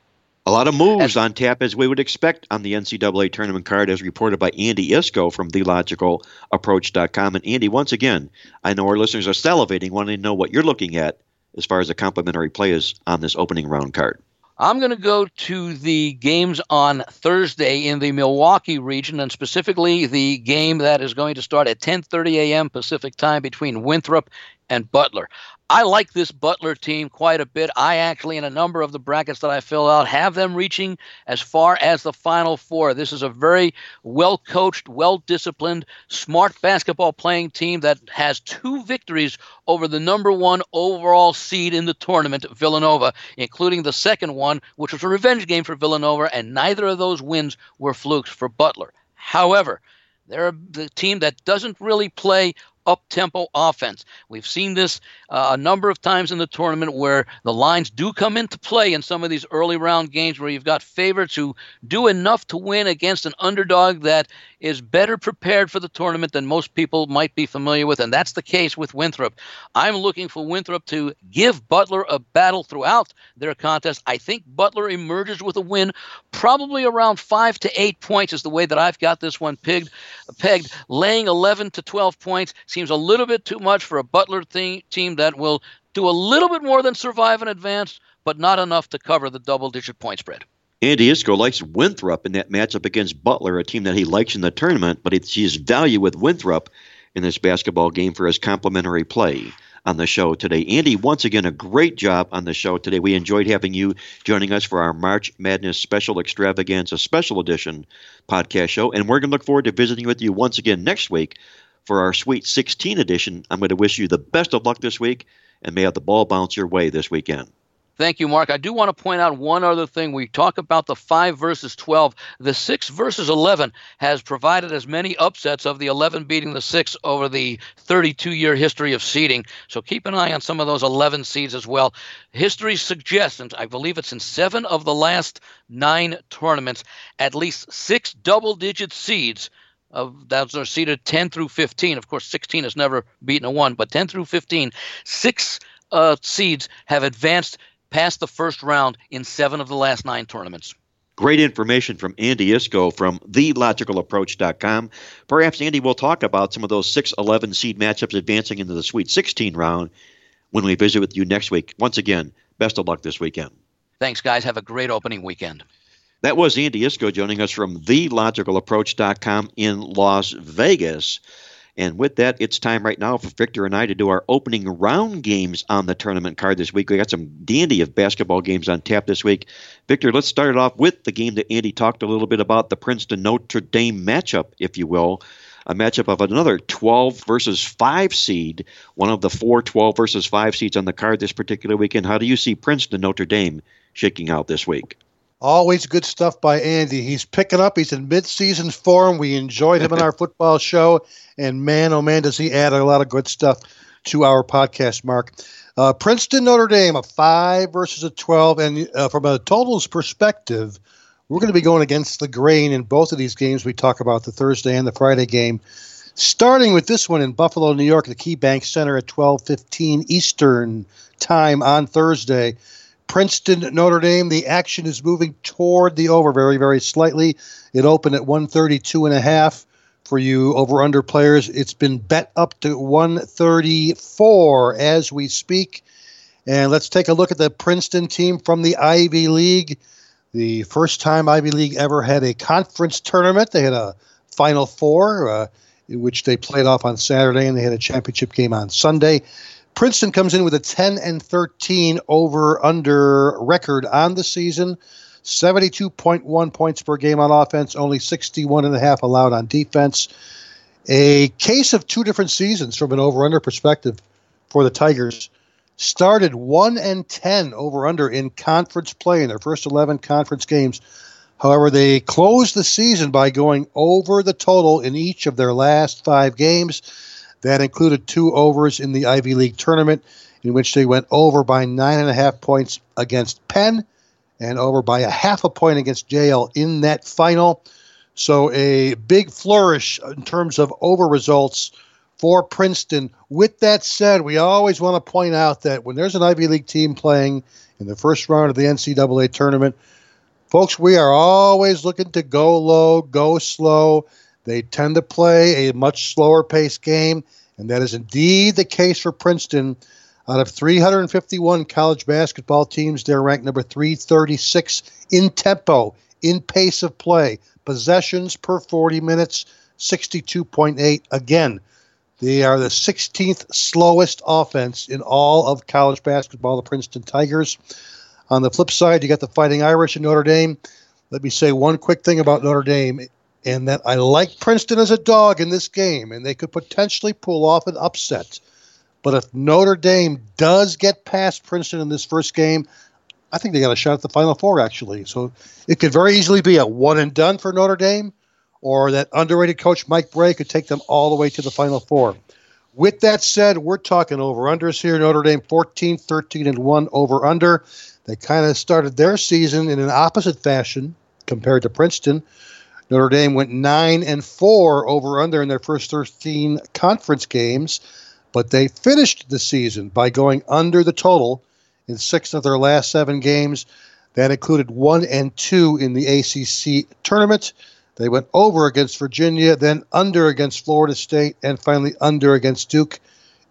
A lot of moves on tap as we would expect on the NCAA tournament card, as reported by Andy Iskoe from TheLogicalApproach.com. And Andy, once again, I know our listeners are salivating, wanting to know what you're looking at as far as the complimentary play is on this opening round card. I'm going to go to the games on Thursday in the Milwaukee region, and specifically the game that is going to start at 10:30 a.m. Pacific time between Winthrop and Butler. I like this Butler team quite a bit. I actually, in a number of the brackets that I fill out, have them reaching as far as the Final Four. This is a very well coached, well disciplined, smart basketball playing team that has two victories over the number one overall seed in the tournament, Villanova, including the second one, which was a revenge game for Villanova, and neither of those wins were flukes for Butler. However, they're the team that doesn't really play up tempo offense. We've seen this uh, a number of times in the tournament where the lines do come into play in some of these early round games where you've got favorites who do enough to win against an underdog that is better prepared for the tournament than most people might be familiar with, and that's the case with Winthrop. I'm looking for Winthrop to give Butler a battle throughout their contest. I think Butler emerges with a win, probably around five to eight points is the way that I've got this one pegged. Pegged, laying 11 to 12 points seems a little bit too much for a Butler team that will do a little bit more than survive and advance, but not enough to cover the double-digit point spread. Andy Iskoe likes Winthrop in that matchup against Butler, a team that he likes in the tournament, but he sees value with Winthrop in this basketball game for his complimentary play on the show today. Andy, once again, a great job on the show today. We enjoyed having you joining us for our March Madness Special Extravaganza Special Edition podcast show, and we're going to look forward to visiting with you once again next week for our Sweet 16 edition. I'm going to wish you the best of luck this week, and may have the ball bounce your way this weekend. Thank you, Mark. I do want to point out one other thing. We talk about the 5 versus 12. The 6 versus 11 has provided as many upsets of the 11 beating the 6 over the 32 year history of seeding. So keep an eye on some of those 11 seeds as well. History suggests, and I believe it's in seven of the last nine tournaments, at least six double digit seeds of those are seeded 10 through 15. Of course, 16 has never beaten a 1, but 10 through 15, six uh, seeds have advanced past the first round in seven of the last nine tournaments. Great information from Andy Iskoe from thelogicalapproach.com. Perhaps Andy will talk about some of those 6 11 seed matchups advancing into the Sweet 16 round when we visit with you next week. Once again, best of luck this weekend. Thanks, guys. Have a great opening weekend. That was Andy Iskoe joining us from thelogicalapproach.com in Las Vegas. And with that, it's time right now for Victor and I to do our opening round games on the tournament card this week. We got some dandy of basketball games on tap this week. Victor, let's start it off with the game that Andy talked a little bit about, the Princeton Notre Dame matchup, if you will. A matchup of another 12 versus 5 seed, one of the four 12 versus 5 seeds on the card this particular weekend. How do you see Princeton Notre Dame shaking out this week? Always good stuff by Andy. He's picking up. He's in mid-season form. We enjoyed him in our football show, and man, oh man, does he add a lot of good stuff to our podcast, Mark. Uh, Princeton Notre Dame, a five versus a twelve, and uh, from a totals perspective, we're going to be going against the grain in both of these games. We talk about the Thursday and the Friday game. Starting with this one in Buffalo, New York, the KeyBank Center at 12:15 Eastern time on Thursday. Princeton, Notre Dame, the action is moving toward the over very, very slightly. It opened at 132 and a half for you over under players. It's been bet up to 134 as we speak. And let's take a look at the Princeton team from the Ivy League. The first time Ivy League ever had a conference tournament. They had a Final Four, uh, which they played off on Saturday, and they had a championship game on Sunday. Princeton comes in with a 10 and 13 over under record on the season. 72.1 points per game on offense, only 61 and a half allowed on defense. A case of two different seasons from an over under perspective for the Tigers. Started 1 and 10 over under in conference play in their first 11 conference games. However, they closed the season by going over the total in each of their last five games. That included two overs in the Ivy League tournament, in which they went over by nine and a half points against Penn and over by a half a point against Yale in that final. So a big flourish in terms of over results for Princeton. With that said, we always want to point out that when there's an Ivy League team playing in the first round of the NCAA tournament, folks, we are always looking to go low, go slow. They tend to play a much slower paced game, and that is indeed the case for Princeton. Out of 351 college basketball teams, they're ranked number 336 in tempo, in pace of play, possessions per 40 minutes, 62.8. Again, they are the 16th slowest offense in all of college basketball, the Princeton Tigers. On the flip side, you got the Fighting Irish in Notre Dame. Let me say one quick thing about Notre Dame and that I like Princeton as a dog in this game, and they could potentially pull off an upset. But if Notre Dame does get past Princeton in this first game, I think they got a shot at the Final Four, actually. So it could very easily be a one and done for Notre Dame, or that underrated coach Mike Brey could take them all the way to the Final Four. With that said, we're talking over unders here. Notre Dame 14, 13, and 1 over under. They kind of started their season in an opposite fashion compared to Princeton. Notre Dame went nine and four over under in their first 13 conference games, but they finished the season by going under the total in six of their last seven games. That included one and two in the ACC tournament. They went over against Virginia, then under against Florida State, and finally under against Duke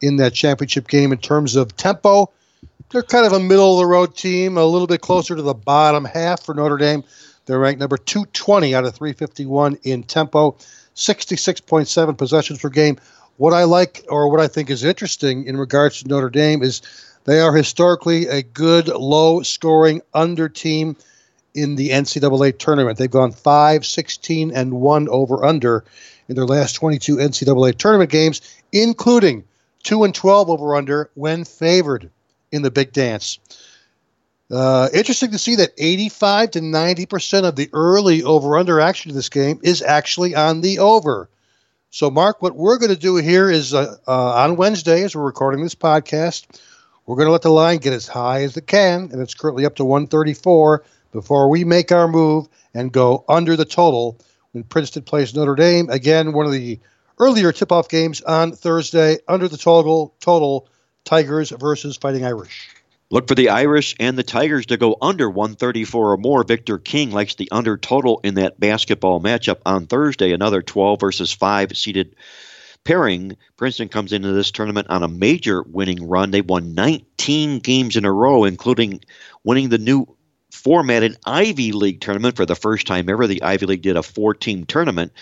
in that championship game. In terms of tempo, they're kind of a middle of the road team, a little bit closer to the bottom half for Notre Dame. They're ranked number 220 out of 351 in tempo, 66.7 possessions per game. What I like, or what I think is interesting in regards to Notre Dame, is they are historically a good, low scoring under team in the NCAA tournament. They've gone 5, 16, and 1 over under in their last 22 NCAA tournament games, including 2 and 12 over under when favored in the big dance. Uh, interesting to see that 85 to 90 percent of the early over under action in this game is actually on the over. So, Mark, what we're going to do here is uh, uh, on Wednesday, as we're recording this podcast, we're going to let the line get as high as it can, and it's currently up to 134 before we make our move and go under the total when Princeton plays Notre Dame. Again, one of the earlier tip off games on Thursday, under the total, total Tigers versus Fighting Irish. Look for the Irish and the Tigers to go under 134 or more. Victor King likes the under total in that basketball matchup on Thursday. Another 12 versus 5 seeded pairing. Princeton comes into this tournament on a major winning run. They won 19 games in a row, including winning the new formatted Ivy League tournament for the first time ever. The Ivy League did a four team tournament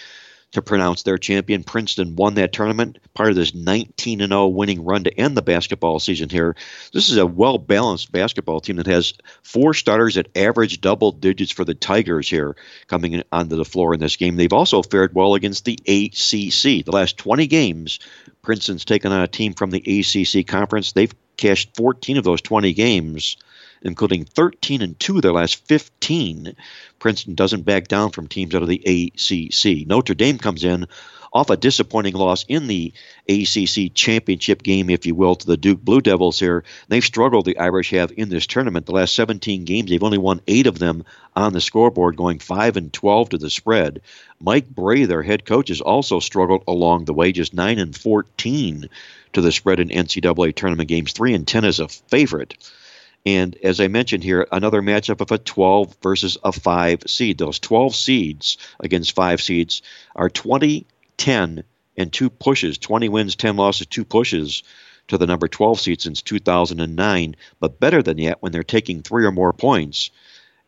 to pronounce their champion. Princeton won that tournament, part of this 19 0 winning run to end the basketball season here. This is a well balanced basketball team that has four starters at average double digits for the Tigers here coming onto the floor in this game. They've also fared well against the ACC. The last 20 games, Princeton's taken on a team from the ACC conference. They've cashed 14 of those 20 games including 13 and 2 of their last 15. Princeton doesn't back down from teams out of the ACC. Notre Dame comes in off a disappointing loss in the ACC championship game, if you will, to the Duke Blue Devils here. They've struggled, the Irish have, in this tournament. The last 17 games, they've only won eight of them on the scoreboard, going 5 and 12 to the spread. Mike Brey, their head coach, has also struggled along the way, just 9 and 14 to the spread in NCAA tournament games, 3 and 10 as a favorite. And as I mentioned here, another matchup of a 12 versus a 5 seed. Those 12 seeds against 5 seeds are 20, 10, and two pushes 20 wins, 10 losses, two pushes to the number 12 seed since 2009. But better than that, when they're taking three or more points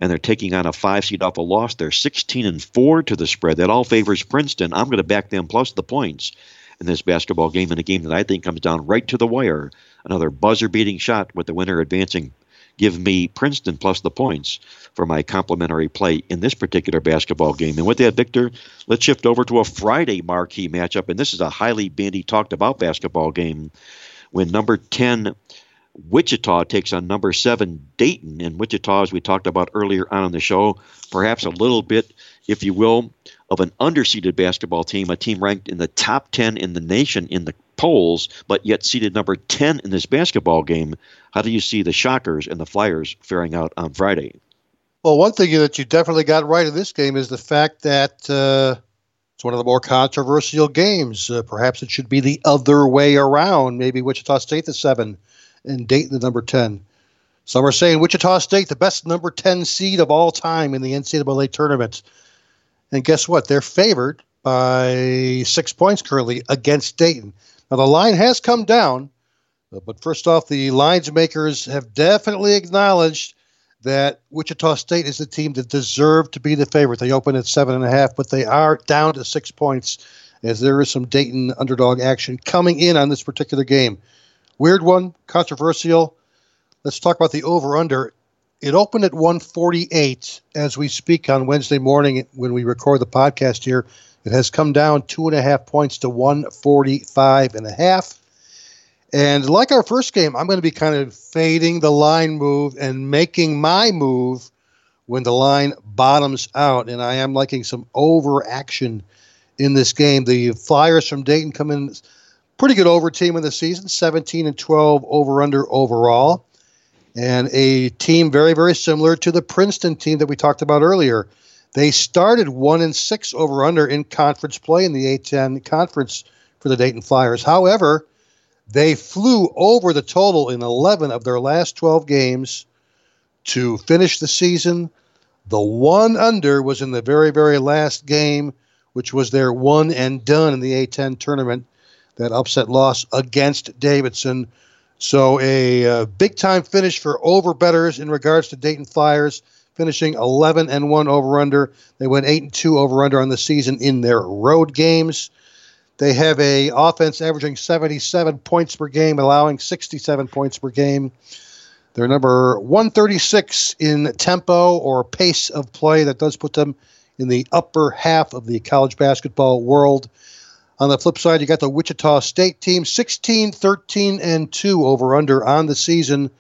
and they're taking on a 5 seed off a loss, they're 16 and 4 to the spread. That all favors Princeton. I'm going to back them plus the points in this basketball game, in a game that I think comes down right to the wire. Another buzzer beating shot with the winner advancing give me Princeton plus the points for my complimentary play in this particular basketball game. And with that, Victor, let's shift over to a Friday marquee matchup. And this is a highly bandy talked about basketball game when number 10 Wichita takes on number seven Dayton. And Wichita, as we talked about earlier on in the show, perhaps a little bit, if you will, of an underseeded basketball team, a team ranked in the top 10 in the nation in the polls, but yet seeded number 10 in this basketball game. How do you see the Shockers and the Flyers faring out on Friday? Well, one thing that you definitely got right in this game is the fact that uh, it's one of the more controversial games. Uh, perhaps it should be the other way around. Maybe Wichita State the seven and Dayton the number 10. Some are saying Wichita State, the best number 10 seed of all time in the NCAA tournament. And guess what? They're favored by six points currently against Dayton. Now, the line has come down, uh, but first off, the lines makers have definitely acknowledged that Wichita State is the team that deserved to be the favorite. They opened at seven and a half, but they are down to six points as there is some Dayton underdog action coming in on this particular game. Weird one, controversial. Let's talk about the over under. It opened at 148 as we speak on Wednesday morning when we record the podcast here. It has come down two and a half points to 145 and a half. And like our first game, I'm going to be kind of fading the line move and making my move when the line bottoms out. And I am liking some over action in this game. The Flyers from Dayton come in pretty good over team in the season, 17 and 12 over under overall. And a team very, very similar to the Princeton team that we talked about earlier. They started one and six over under in conference play in the A10 conference for the Dayton Flyers. However, they flew over the total in 11 of their last 12 games to finish the season. The one under was in the very, very last game, which was their one and done in the A10 tournament, that upset loss against Davidson. So a uh, big time finish for over betters in regards to Dayton Flyers finishing 11 and 1 over under. They went 8 and 2 over under on the season in their road games. They have a offense averaging 77 points per game, allowing 67 points per game. They're number 136 in tempo or pace of play. That does put them in the upper half of the college basketball world. On the flip side, you got the Wichita State team, 16, 13, and 2 over under on the season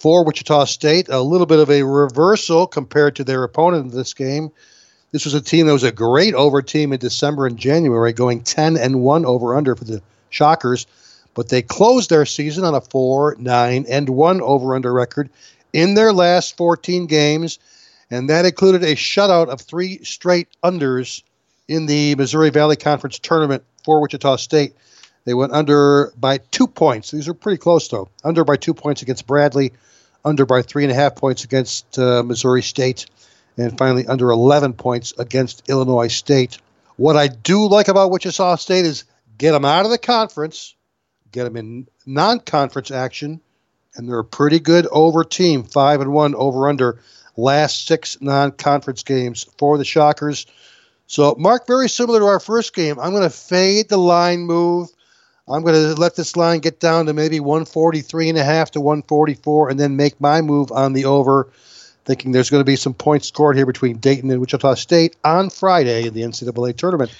for Wichita State. A little bit of a reversal compared to their opponent in this game. This was a team that was a great over team in December and January, going 10 and 1 over under for the Shockers. But they closed their season on a 4, 9, and 1 over under record in their last 14 games. And that included a shutout of three straight unders in the Missouri Valley Conference tournament for Wichita State. They went under by two points. These are pretty close, though. Under by two points against Bradley, under by three and a half points against uh, Missouri State, and finally under 11 points against Illinois State. What I do like about Wichita State is get them out of the conference, get them in non conference action, and they're a pretty good over team, 5 and 1 over under last six non conference games for the Shockers. So, Mark, very similar to our first game, I'm going to fade the line move. I'm going to let this line get down to maybe 143 and a half to 144 and then make my move on the over, thinking there's going to be some points scored here between Dayton and Wichita State on Friday in the NCAA tournament.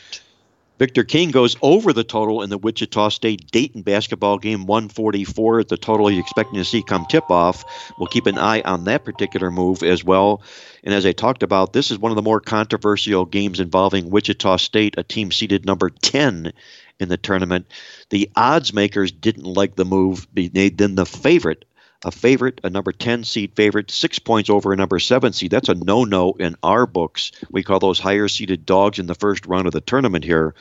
Victor King goes over the total in the Wichita State Dayton basketball game, 144 at the total he's expecting to see come tip off. We'll keep an eye on that particular move as well. And as I talked about, this is one of the more controversial games involving Wichita State, a team seeded number 10 in the tournament. The odds makers didn't like the move, made them the favorite a favorite, a number 10 seed favorite, six points over a number seven seed. That's a no no in our books. We call those higher seeded dogs in the first round of the tournament here.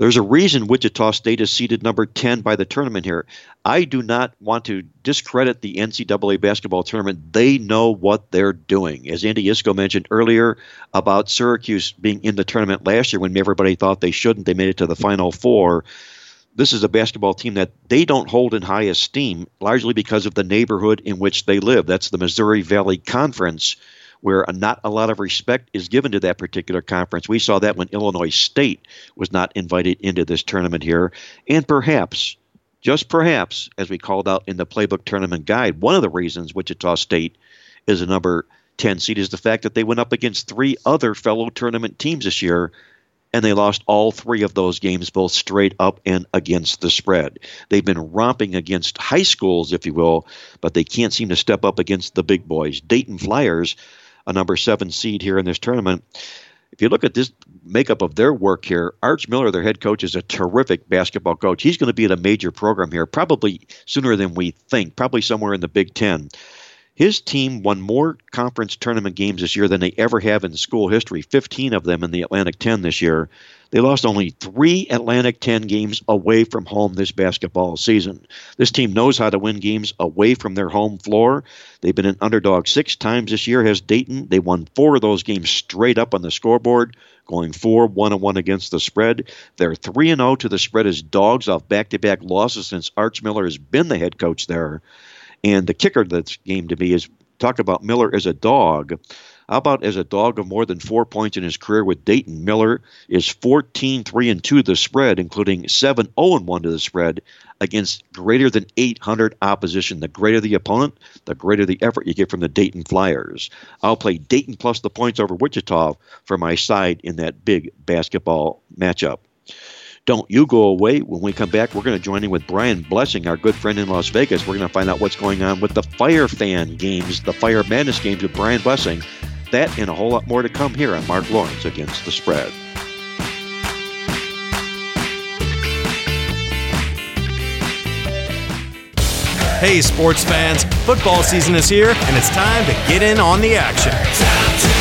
There's a reason Wichita State is seeded number 10 by the tournament here. I do not want to discredit the NCAA basketball tournament. They know what they're doing. As Andy Iskoe mentioned earlier about Syracuse being in the tournament last year when everybody thought they shouldn't, they made it to the Final Four this is a basketball team that they don't hold in high esteem, largely because of the neighborhood in which they live. That's the Missouri Valley Conference, where not a lot of respect is given to that particular conference. We saw that when Illinois State was not invited into this tournament here. And perhaps, just perhaps, as we called out in the Playbook Tournament Guide, one of the reasons Wichita State is a number 10 seed is the fact that they went up against three other fellow tournament teams this year and they lost all three of those games, both straight up and against the spread. They've been romping against high schools, if you will, but they can't seem to step up against the big boys. Dayton Flyers, a number seven seed here in this tournament. If you look at this makeup of their work here, Arch Miller, their head coach, is a terrific basketball coach. He's going to be at a major program here, probably sooner than we think, probably somewhere in the Big Ten. His team won more conference tournament games this year than they ever have in school history 15 of them in the Atlantic 10 this year. They lost only three Atlantic 10 games away from home this basketball season. This team knows how to win games away from their home floor. They've been an underdog six times this year, has Dayton. They won four of those games straight up on the scoreboard, going 4 1 1 against the spread. They're 3 0 to the spread as dogs off back to back losses since Arch Miller has been the head coach there. And the kicker this game to me is talk about Miller as a dog. How about as a dog of more than four points in his career with Dayton? Miller is 14 3 and 2 to the spread, including 7 0 and 1 to the spread against greater than 800 opposition. The greater the opponent, the greater the effort you get from the Dayton Flyers. I'll play Dayton plus the points over Wichita for my side in that big basketball matchup. Don't you go away. When we come back, we're going to join in with Brian Blessing, our good friend in Las Vegas. We're going to find out what's going on with the Fire Fan games, the Fire Madness games with Brian Blessing. That and a whole lot more to come here on Mark Lawrence Against the Spread. Hey, sports fans, football season is here, and it's time to get in on the action.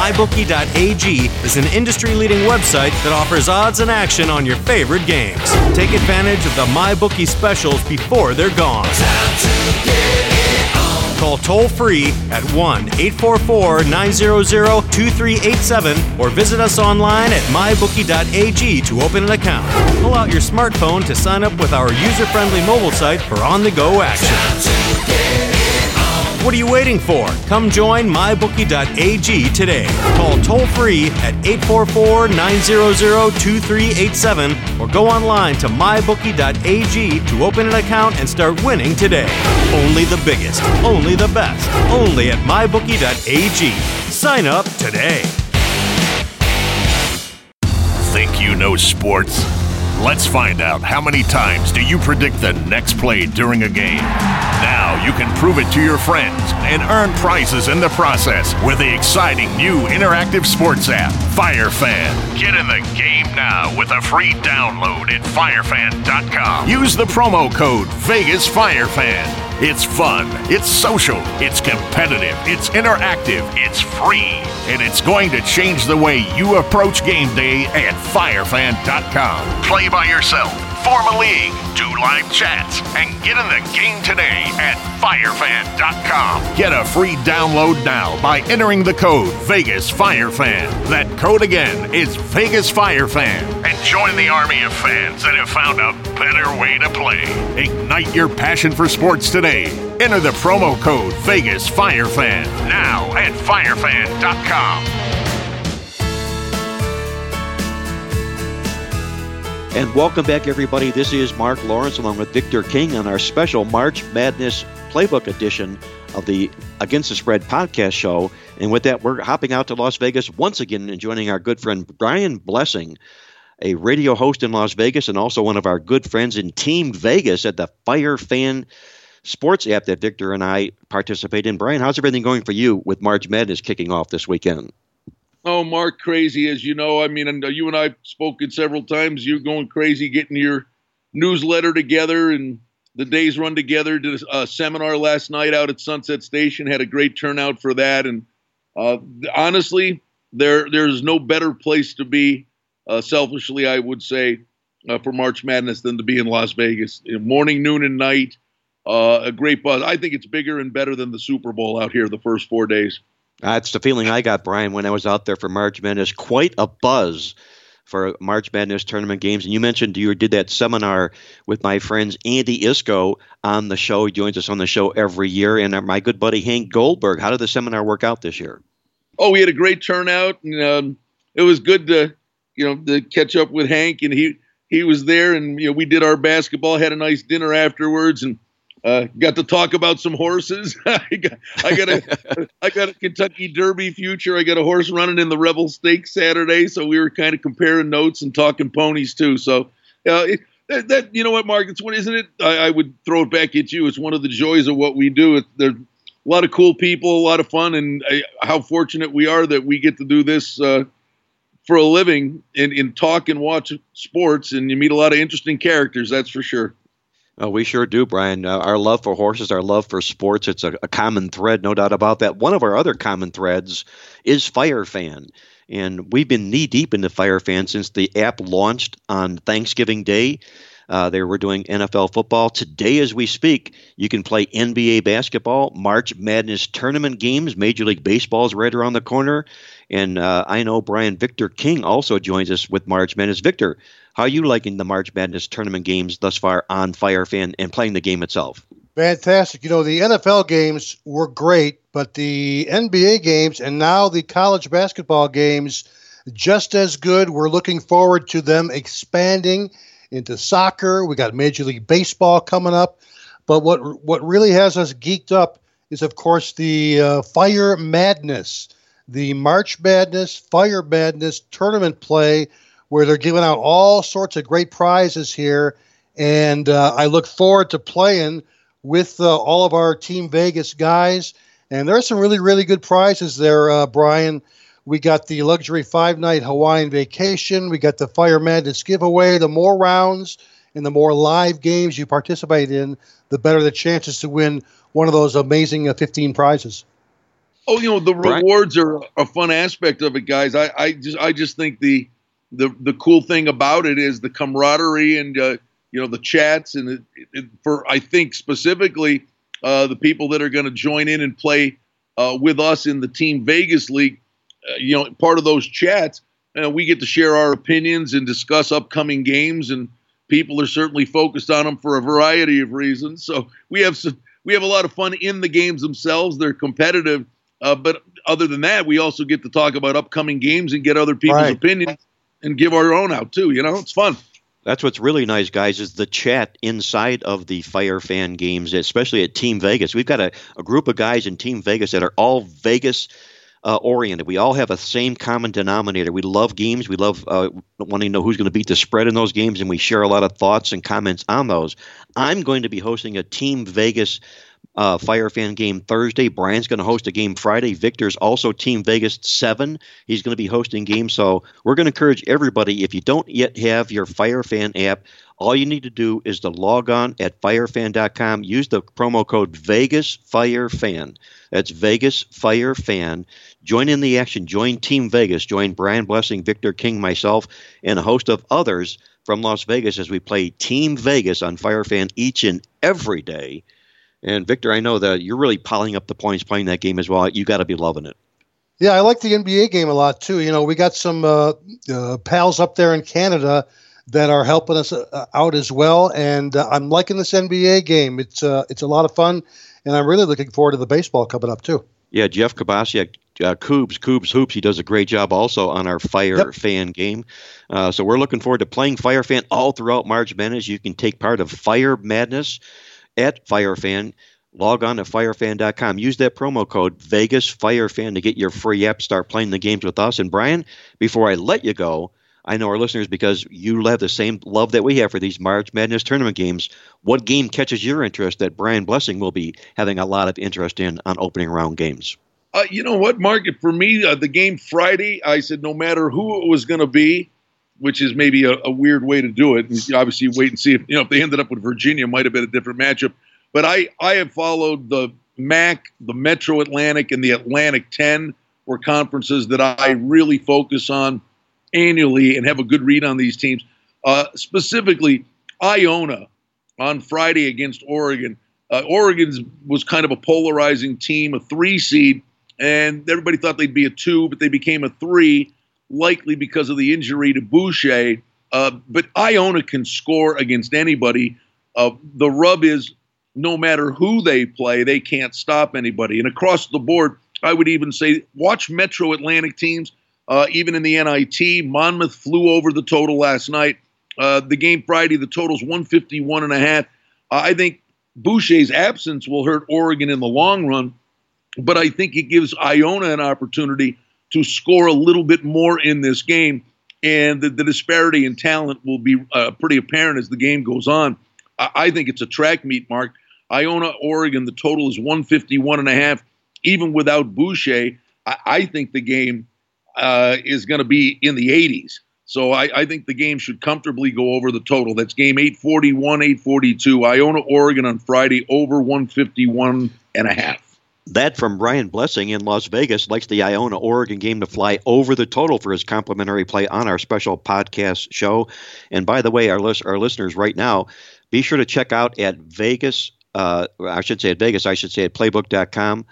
MyBookie.ag is an industry leading website that offers odds and action on your favorite games. Take advantage of the MyBookie specials before they're gone. Call toll free at 1 844 900 2387 or visit us online at mybookie.ag to open an account. Pull out your smartphone to sign up with our user friendly mobile site for on the go action. What are you waiting for? Come join mybookie.ag today. Call toll free at 844 900 2387 or go online to mybookie.ag to open an account and start winning today. Only the biggest, only the best, only at mybookie.ag. Sign up today. Think you know sports? Let's find out how many times do you predict the next play during a game. Now you can prove it to your friends and earn prizes in the process with the exciting new interactive sports app, FireFan. Get in the game now with a free download at firefan.com. Use the promo code VegasFireFan. It's fun, it's social, it's competitive, it's interactive, it's free, and it's going to change the way you approach game day at firefan.com. Play by yourself, form a league, do live chats, and get in the game today at firefan.com. Get a free download now by entering the code VegasFireFan. That code again is VegasFireFan. And join the army of fans that have found a better way to play. Ignite your passion for sports today. Enter the promo code VegasFireFan now at firefan.com. And welcome back, everybody. This is Mark Lawrence along with Victor King on our special March Madness Playbook edition of the Against the Spread podcast show. And with that, we're hopping out to Las Vegas once again and joining our good friend Brian Blessing, a radio host in Las Vegas and also one of our good friends in Team Vegas at the Fire Fan Sports app that Victor and I participate in. Brian, how's everything going for you with March Madness kicking off this weekend? Oh, Mark, crazy as you know. I mean, and you and I've spoken several times. You're going crazy getting your newsletter together, and the days run together. Did a seminar last night out at Sunset Station. Had a great turnout for that, and uh, honestly, there there's no better place to be. Uh, selfishly, I would say uh, for March Madness than to be in Las Vegas, know, morning, noon, and night. Uh, a great buzz. I think it's bigger and better than the Super Bowl out here the first four days. That's the feeling I got, Brian, when I was out there for March Madness. Quite a buzz for March Madness tournament games. And you mentioned you did that seminar with my friends Andy Iskoe on the show. He joins us on the show every year. And my good buddy Hank Goldberg. How did the seminar work out this year? Oh, we had a great turnout. And um, it was good to, you know, to catch up with Hank. And he, he was there. And, you know, we did our basketball, had a nice dinner afterwards. And, uh, got to talk about some horses. I got, I got a, I got a Kentucky Derby future. I got a horse running in the Rebel Stakes Saturday, so we were kind of comparing notes and talking ponies too. So, uh, it, that, that, you know what, Mark, it's what isn't it? I, I, would throw it back at you. It's one of the joys of what we do. It's, there's a lot of cool people, a lot of fun, and I, how fortunate we are that we get to do this. Uh, for a living and, and talk and watch sports, and you meet a lot of interesting characters. That's for sure. Oh, we sure do, Brian. Uh, our love for horses, our love for sports, it's a, a, common thread, no doubt about that. One of our other common threads is Fire Fan. And we've been knee deep into Fire Fan since the app launched on Thanksgiving Day. Uh, they were doing NFL football. Today, as we speak, you can play NBA basketball, March Madness tournament games. Major League Baseball is right around the corner. And uh, I know Brian Victor King also joins us with March Madness. Victor, how are you liking the March Madness tournament games thus far on Fire Fan and playing the game itself? Fantastic. You know, the NFL games were great, but the NBA games and now the college basketball games just as good. We're looking forward to them expanding into soccer. We got Major League Baseball coming up. But what what really has us geeked up is, of course, the uh, Fire Madness, the March Madness, Fire Madness tournament play where they're giving out all sorts of great prizes here. And uh, I look forward to playing with uh, all of our Team Vegas guys. And there are some really, really good prizes there, uh, Brian. We got the luxury five night Hawaiian vacation. We got the Fire Madness giveaway. The more rounds and the more live games you participate in, the better the chances to win one of those amazing uh, 15 prizes. Oh, you know the rewards are a fun aspect of it, guys. I, I just I just think the the the cool thing about it is the camaraderie and uh, you know the chats and it, it, for I think specifically uh, the people that are going to join in and play uh, with us in the Team Vegas League. Uh, you know, part of those chats, uh, we get to share our opinions and discuss upcoming games, and people are certainly focused on them for a variety of reasons. So we have some we have a lot of fun in the games themselves. They're competitive, uh, but other than that, we also get to talk about upcoming games and get other people's Right. opinions and give our own out too. You know, it's fun. That's what's really nice, guys, is the chat inside of the Fire Fan games, especially at Team Vegas. We've got a, a group of guys in Team Vegas that are all Vegas uh, oriented. We all have a same common denominator. We love games. We love uh, wanting to know who's going to beat the spread in those games, and we share a lot of thoughts and comments on those. I'm going to be hosting a Team Vegas uh, Fire Fan game Thursday. Brian's going to host a game Friday. Victor's also Team Vegas 7. He's going to be hosting games. So we're going to encourage everybody, if you don't yet have your Fire Fan app, all you need to do is to log on at firefan.com. Use the promo code Vegas Fire Fan. That's Vegas Fire Fan. Join in the action. Join Team Vegas. Join Brian Blessing, Victor King, myself, and a host of others from Las Vegas as we play Team Vegas on Fire Fan each and every day. And Victor, I know that you're really piling up the points playing that game as well. You got to be loving it. Yeah, I like the NBA game a lot too. You know, we got some uh, uh, pals up there in Canada that are helping us uh, out as well, and uh, I'm liking this NBA game. It's uh, it's a lot of fun, and I'm really looking forward to the baseball coming up too. Yeah, Jeff Kabasiak, uh, Coobs, Coobs Hoops, he does a great job also on our Fire Yep. Fan game. Uh, so we're looking forward to playing Fire Fan all throughout March Madness. You can take part of Fire Madness at FireFan. Log on to firefan.com. Use that promo code Vegas Fire to get your free app. Start playing the games with us. And Brian, before I let you go, I know our listeners because you have the same love that we have for these March Madness tournament games. What game catches your interest that Brian Blessing will be having a lot of interest in on opening round games? Uh, you know what, Mark? For me, uh, the game Friday, I said no matter who it was going to be, which is maybe a, a weird way to do it. And obviously, wait and see if you know if they ended up with Virginia, might have been a different matchup. But I I have followed the MAC, the Metro Atlantic, and the Atlantic Ten were conferences that I really focus on annually and have a good read on these teams. Uh, specifically, Iona on Friday against Oregon. Uh, Oregon's was kind of a polarizing team, a three seed, and everybody thought they'd be a two, but they became a three, likely because of the injury to Boucher. Uh, but Iona can score against anybody. Uh, the rub is no matter who they play, they can't stop anybody. And across the board, I would even say watch Metro Atlantic teams. Uh, even in the NIT, Monmouth flew over the total last night. Uh, the game Friday, the total's 151 and a half. Uh, I think Boucher's absence will hurt Oregon in the long run, but I think it gives Iona an opportunity to score a little bit more in this game, and the, the disparity in talent will be uh, pretty apparent as the game goes on. I, I think it's a track meet, Mark. Iona, Oregon, the total is 151 and a half. Even without Boucher, I, I think the game uh, is going to be in the 80s. So I, I think the game should comfortably go over the total. That's game 841, 842. Iona, Oregon on Friday, over 151 and a half. That from Brian Blessing in Las Vegas likes the Iona Oregon game to fly over the total for his complimentary play on our special podcast show. And by the way, our lis- our listeners right now, be sure to check out at Vegas. Uh, I should say at Vegas. I should say at Playbook.com.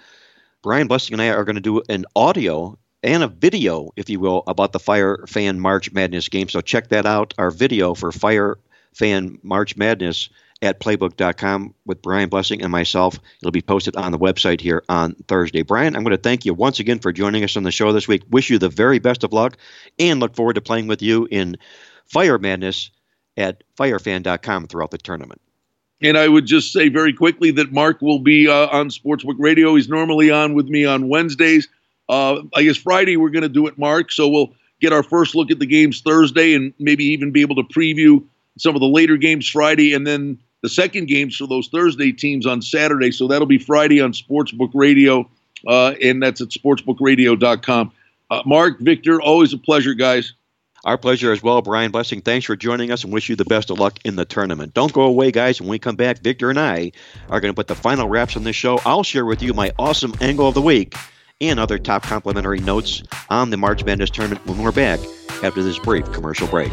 Brian Blessing and I are going to do an audio and a video, if you will, about the Fire Fan March Madness game. So check that out. Our video for Fire Fan March Madness at playbook.com with Brian Blessing and myself. It'll be posted on the website here on Thursday. Brian, I'm going to thank you once again for joining us on the show this week. Wish you the very best of luck and look forward to playing with you in Fire Madness at firefan.com throughout the tournament. And I would just say very quickly that Mark will be uh, on Sportsbook Radio. He's normally on with me on Wednesdays. Uh, I guess Friday we're going to do it, Mark. So we'll get our first look at the games Thursday and maybe even be able to preview some of the later games Friday and then the second games for those Thursday teams on Saturday. So that'll be Friday on Sportsbook Radio, uh, and that's at sportsbookradio.com. Uh, Mark, Victor, always a pleasure, guys. Our pleasure as well, Brian Blessing. Thanks for joining us and wish you the best of luck in the tournament. Don't go away, guys. When we come back, Victor and I are going to put the final wraps on this show. I'll share with you my awesome angle of the week and other top complimentary notes on the March Madness tournament when we're back after this brief commercial break.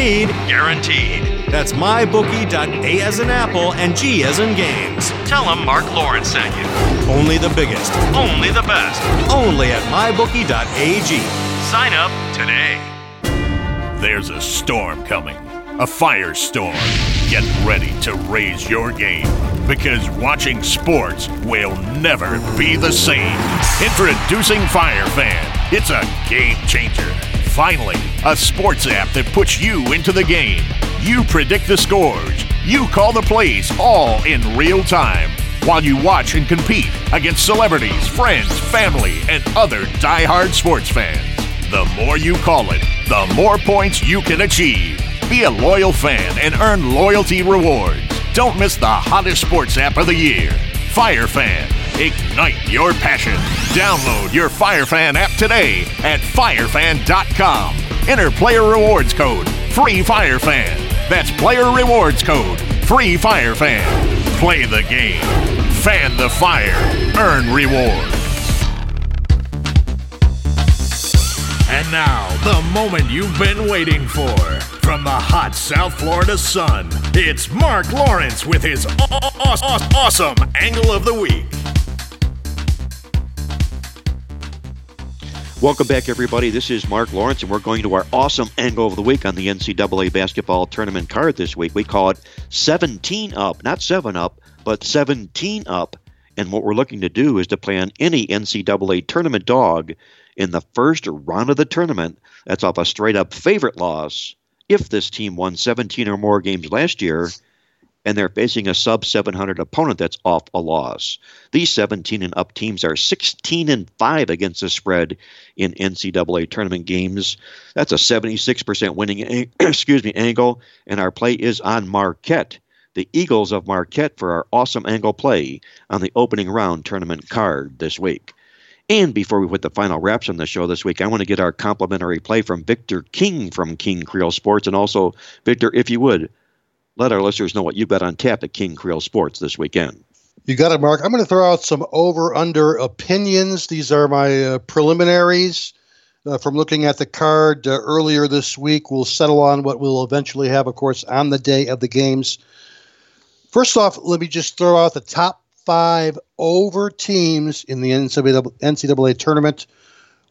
guaranteed. That's mybookie.a as in apple and G as in games. Tell them Mark Lawrence sent you. Only the biggest, only the best, only at mybookie.ag. Sign up today. There's a storm coming, a firestorm. Get ready to raise your game because watching sports will never be the same. Introducing Fire Fan. It's a game changer. Finally, a sports app that puts you into the game. You predict the scores, you call the plays all in real time while you watch and compete against celebrities, friends, family, and other die-hard sports fans. The more you call it, the more points you can achieve. Be a loyal fan and earn loyalty rewards. Don't miss the hottest sports app of the year. FireFan. Ignite your passion. Download your FireFan app today at firefan.com. Enter player rewards code free FireFan. That's player rewards code free FireFan. Play the game. Fan the fire. Earn rewards. And now, the moment you've been waiting for. From the hot South Florida sun, it's Mark Lawrence with his aw- aw- aw- awesome angle of the week. Welcome back, everybody. This is Mark Lawrence, and we're going to our awesome angle of the week on the NCAA basketball tournament card this week. We call it 17 up, not 7 up, but 17 up. And what we're looking to do is to plan any NCAA tournament dog in the first round of the tournament. That's off a straight up favorite loss if this team won 17 or more games last year and they're facing a sub 700 opponent that's off a loss. These 17 and up teams are 16 and 5 against the spread in NCAA tournament games. That's a 76% winning excuse me angle and our play is on Marquette. The Eagles of Marquette for our awesome angle play on the opening round tournament card this week. And before we put the final wraps on the show this week, I want to get our complimentary play from Victor King from King Creole Sports. And also, Victor, if you would, let our listeners know what you've got on tap at King Creole Sports this weekend. You got it, Mark. I'm going to throw out some over under opinions. These are my uh, preliminaries uh, from looking at the card uh, earlier this week. We'll settle on what we'll eventually have, of course, on the day of the games. First off, let me just throw out the top five over teams in the NCAA, NCAA tournament.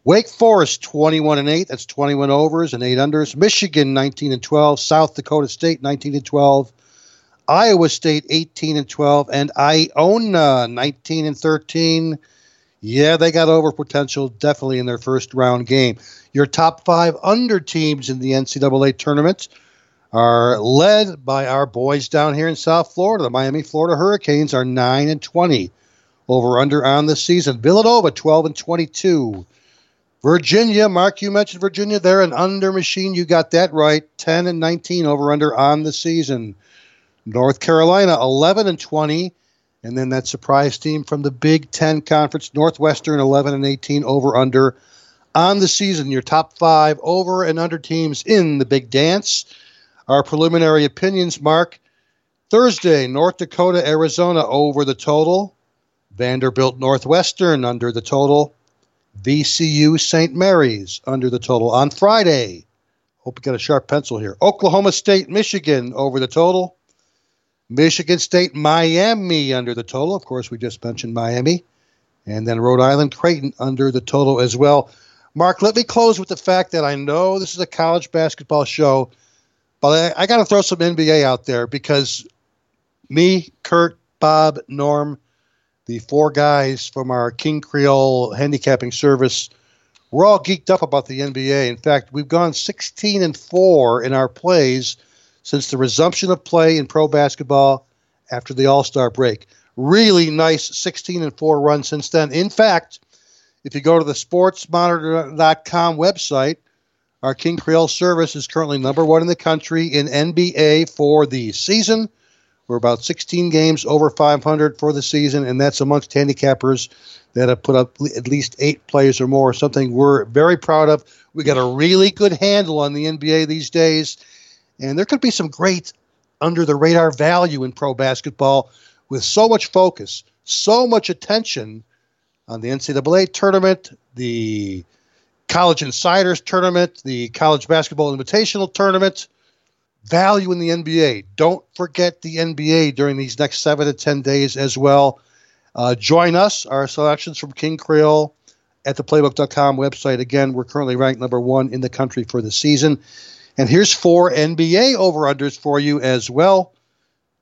Wake Forest 21 and 8, that's 21 overs and 8 unders. Michigan 19 and 12, South Dakota State 19 and 12, Iowa State 18 and 12 and Iona 19 and 13. Yeah, they got over potential definitely in their first round game. Your top 5 under teams in the NCAA tournament are led by our boys down here in South Florida. The Miami, Florida Hurricanes are 9 and 20 over under on the season. Villanova 12 and 22. Virginia, Mark, you mentioned Virginia. They're an under machine. You got that right. 10 and 19 over under on the season. North Carolina 11 and 20. And then that surprise team from the Big Ten Conference, Northwestern 11 and 18 over under on the season. Your top five over and under teams in the big dance. Our preliminary opinions, Mark. Thursday, North Dakota, Arizona over the total. Vanderbilt, Northwestern under the total. VCU, St. Mary's under the total. On Friday, hope you got a sharp pencil here. Oklahoma State, Michigan over the total. Michigan State, Miami under the total. Of course, we just mentioned Miami. And then Rhode Island, Creighton under the total as well. Mark, let me close with the fact that I know this is a college basketball show, but I, I got to throw some NBA out there because me, Kurt, Bob, Norm, the four guys from our King Creole handicapping service, we're all geeked up about the NBA. In fact, we've gone 16 and 4 in our plays since the resumption of play in pro basketball after the All Star break. Really nice 16 and 4 run since then. In fact, if you go to the sportsmonitor.com website, Our King Creole service is currently number one in the country in NBA for the season. We're about 16 games over 500 for the season, and that's amongst handicappers that have put up at least eight plays or more, something we're very proud of. We got a really good handle on the NBA these days, and there could be some great under the radar value in pro basketball with so much focus, so much attention on the NCAA tournament, the College Insiders tournament, the College Basketball Invitational tournament. Value in the NBA. Don't forget the NBA during these next seven to 10 days as well. Uh, join us, our selections from King Creole at the playbook.com website. Again, we're currently ranked number one in the country for the season. And here's four NBA over unders for you as well.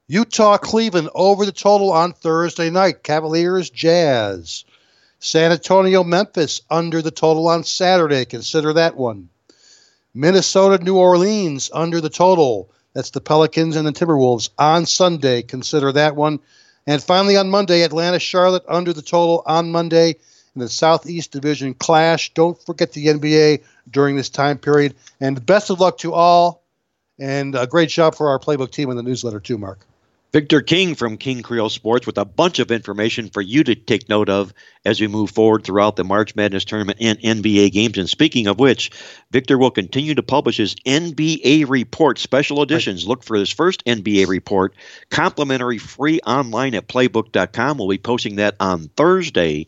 Utah Cleveland over the total on Thursday night. Cavaliers Jazz. San Antonio Memphis under the total on Saturday. Consider that one. Minnesota New Orleans under the total. That's the Pelicans and the Timberwolves on Sunday. Consider that one. And finally on Monday, Atlanta Charlotte under the total on Monday in the Southeast Division clash. Don't forget the NBA during this time period. And best of luck to all. And a great job for our playbook team in the newsletter, too, Mark. Victor King from King Creole Sports with a bunch of information for you to take note of as we move forward throughout the March Madness tournament and NBA games. And speaking of which, Victor will continue to publish his NBA report special editions. Look for his first NBA report, complimentary free online at playbook.com. We'll be posting that on Thursday.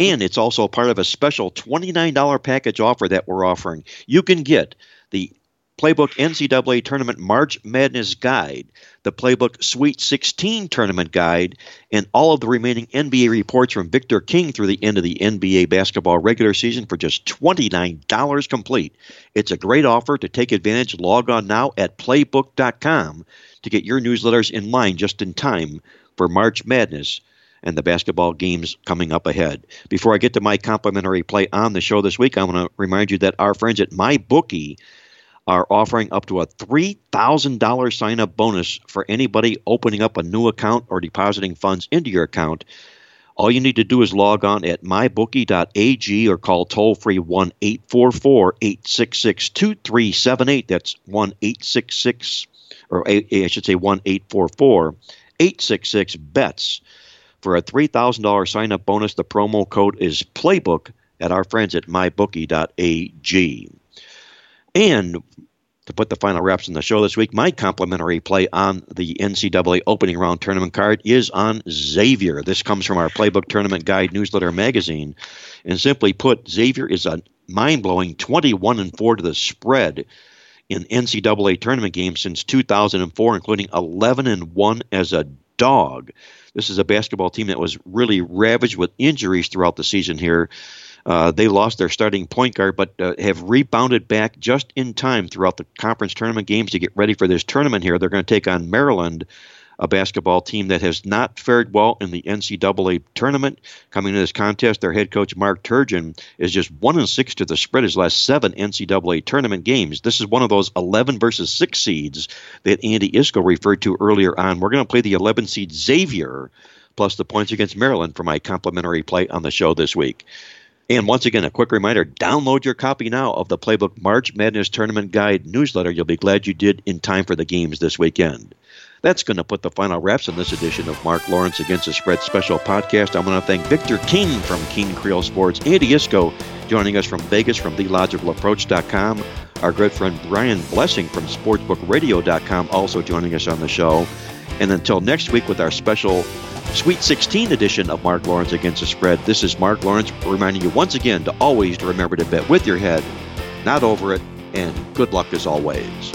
And it's also part of a special $29 package offer that we're offering. You can get the Playbook NCAA Tournament March Madness Guide, the Playbook Sweet 16 Tournament Guide, and all of the remaining NBA reports from Victor King through the end of the NBA basketball regular season for just $29 complete. It's a great offer to take advantage. Log on now at playbook.com to get your newsletters in line just in time for March Madness and the basketball games coming up ahead. Before I get to my complimentary play on the show this week, I want to remind you that our friends at MyBookie are offering up to a $3,000 sign up bonus for anybody opening up a new account or depositing funds into your account. All you need to do is log on at mybookie.ag or call toll free 1 844 866 2378. That's 1 866, or I should say 1 844 866 BETS. For a $3,000 sign up bonus, the promo code is Playbook at our friends at mybookie.ag. And to put the final wraps on the show this week, my complimentary play on the NCAA opening round tournament card is on Xavier. This comes from our Playbook Tournament Guide newsletter magazine. And simply put, Xavier is a mind blowing 21 and 4 to the spread in NCAA tournament games since 2004, including 11 and 1 as a dog. This is a basketball team that was really ravaged with injuries throughout the season here. Uh, they lost their starting point guard, but uh, have rebounded back just in time throughout the conference tournament games to get ready for this tournament here. They're going to take on Maryland, a basketball team that has not fared well in the NCAA tournament. Coming to this contest, their head coach Mark Turgeon is just one and six to the spread his last seven NCAA tournament games. This is one of those 11 versus six seeds that Andy Iskoe referred to earlier on. We're going to play the 11 seed Xavier plus the points against Maryland for my complimentary play on the show this week. And once again, a quick reminder download your copy now of the Playbook March Madness Tournament Guide newsletter. You'll be glad you did in time for the games this weekend. That's going to put the final wraps on this edition of Mark Lawrence Against the Spread special podcast. I want to thank Victor King from King Creole Sports, Andy Iskoe joining us from Vegas from TheLogicalApproach.com, our good friend Brian Blessing from SportsbookRadio.com also joining us on the show. And until next week with our special Sweet 16 edition of Mark Lawrence Against the Spread. This is Mark Lawrence reminding you once again to always remember to bet with your head, not over it, and good luck as always.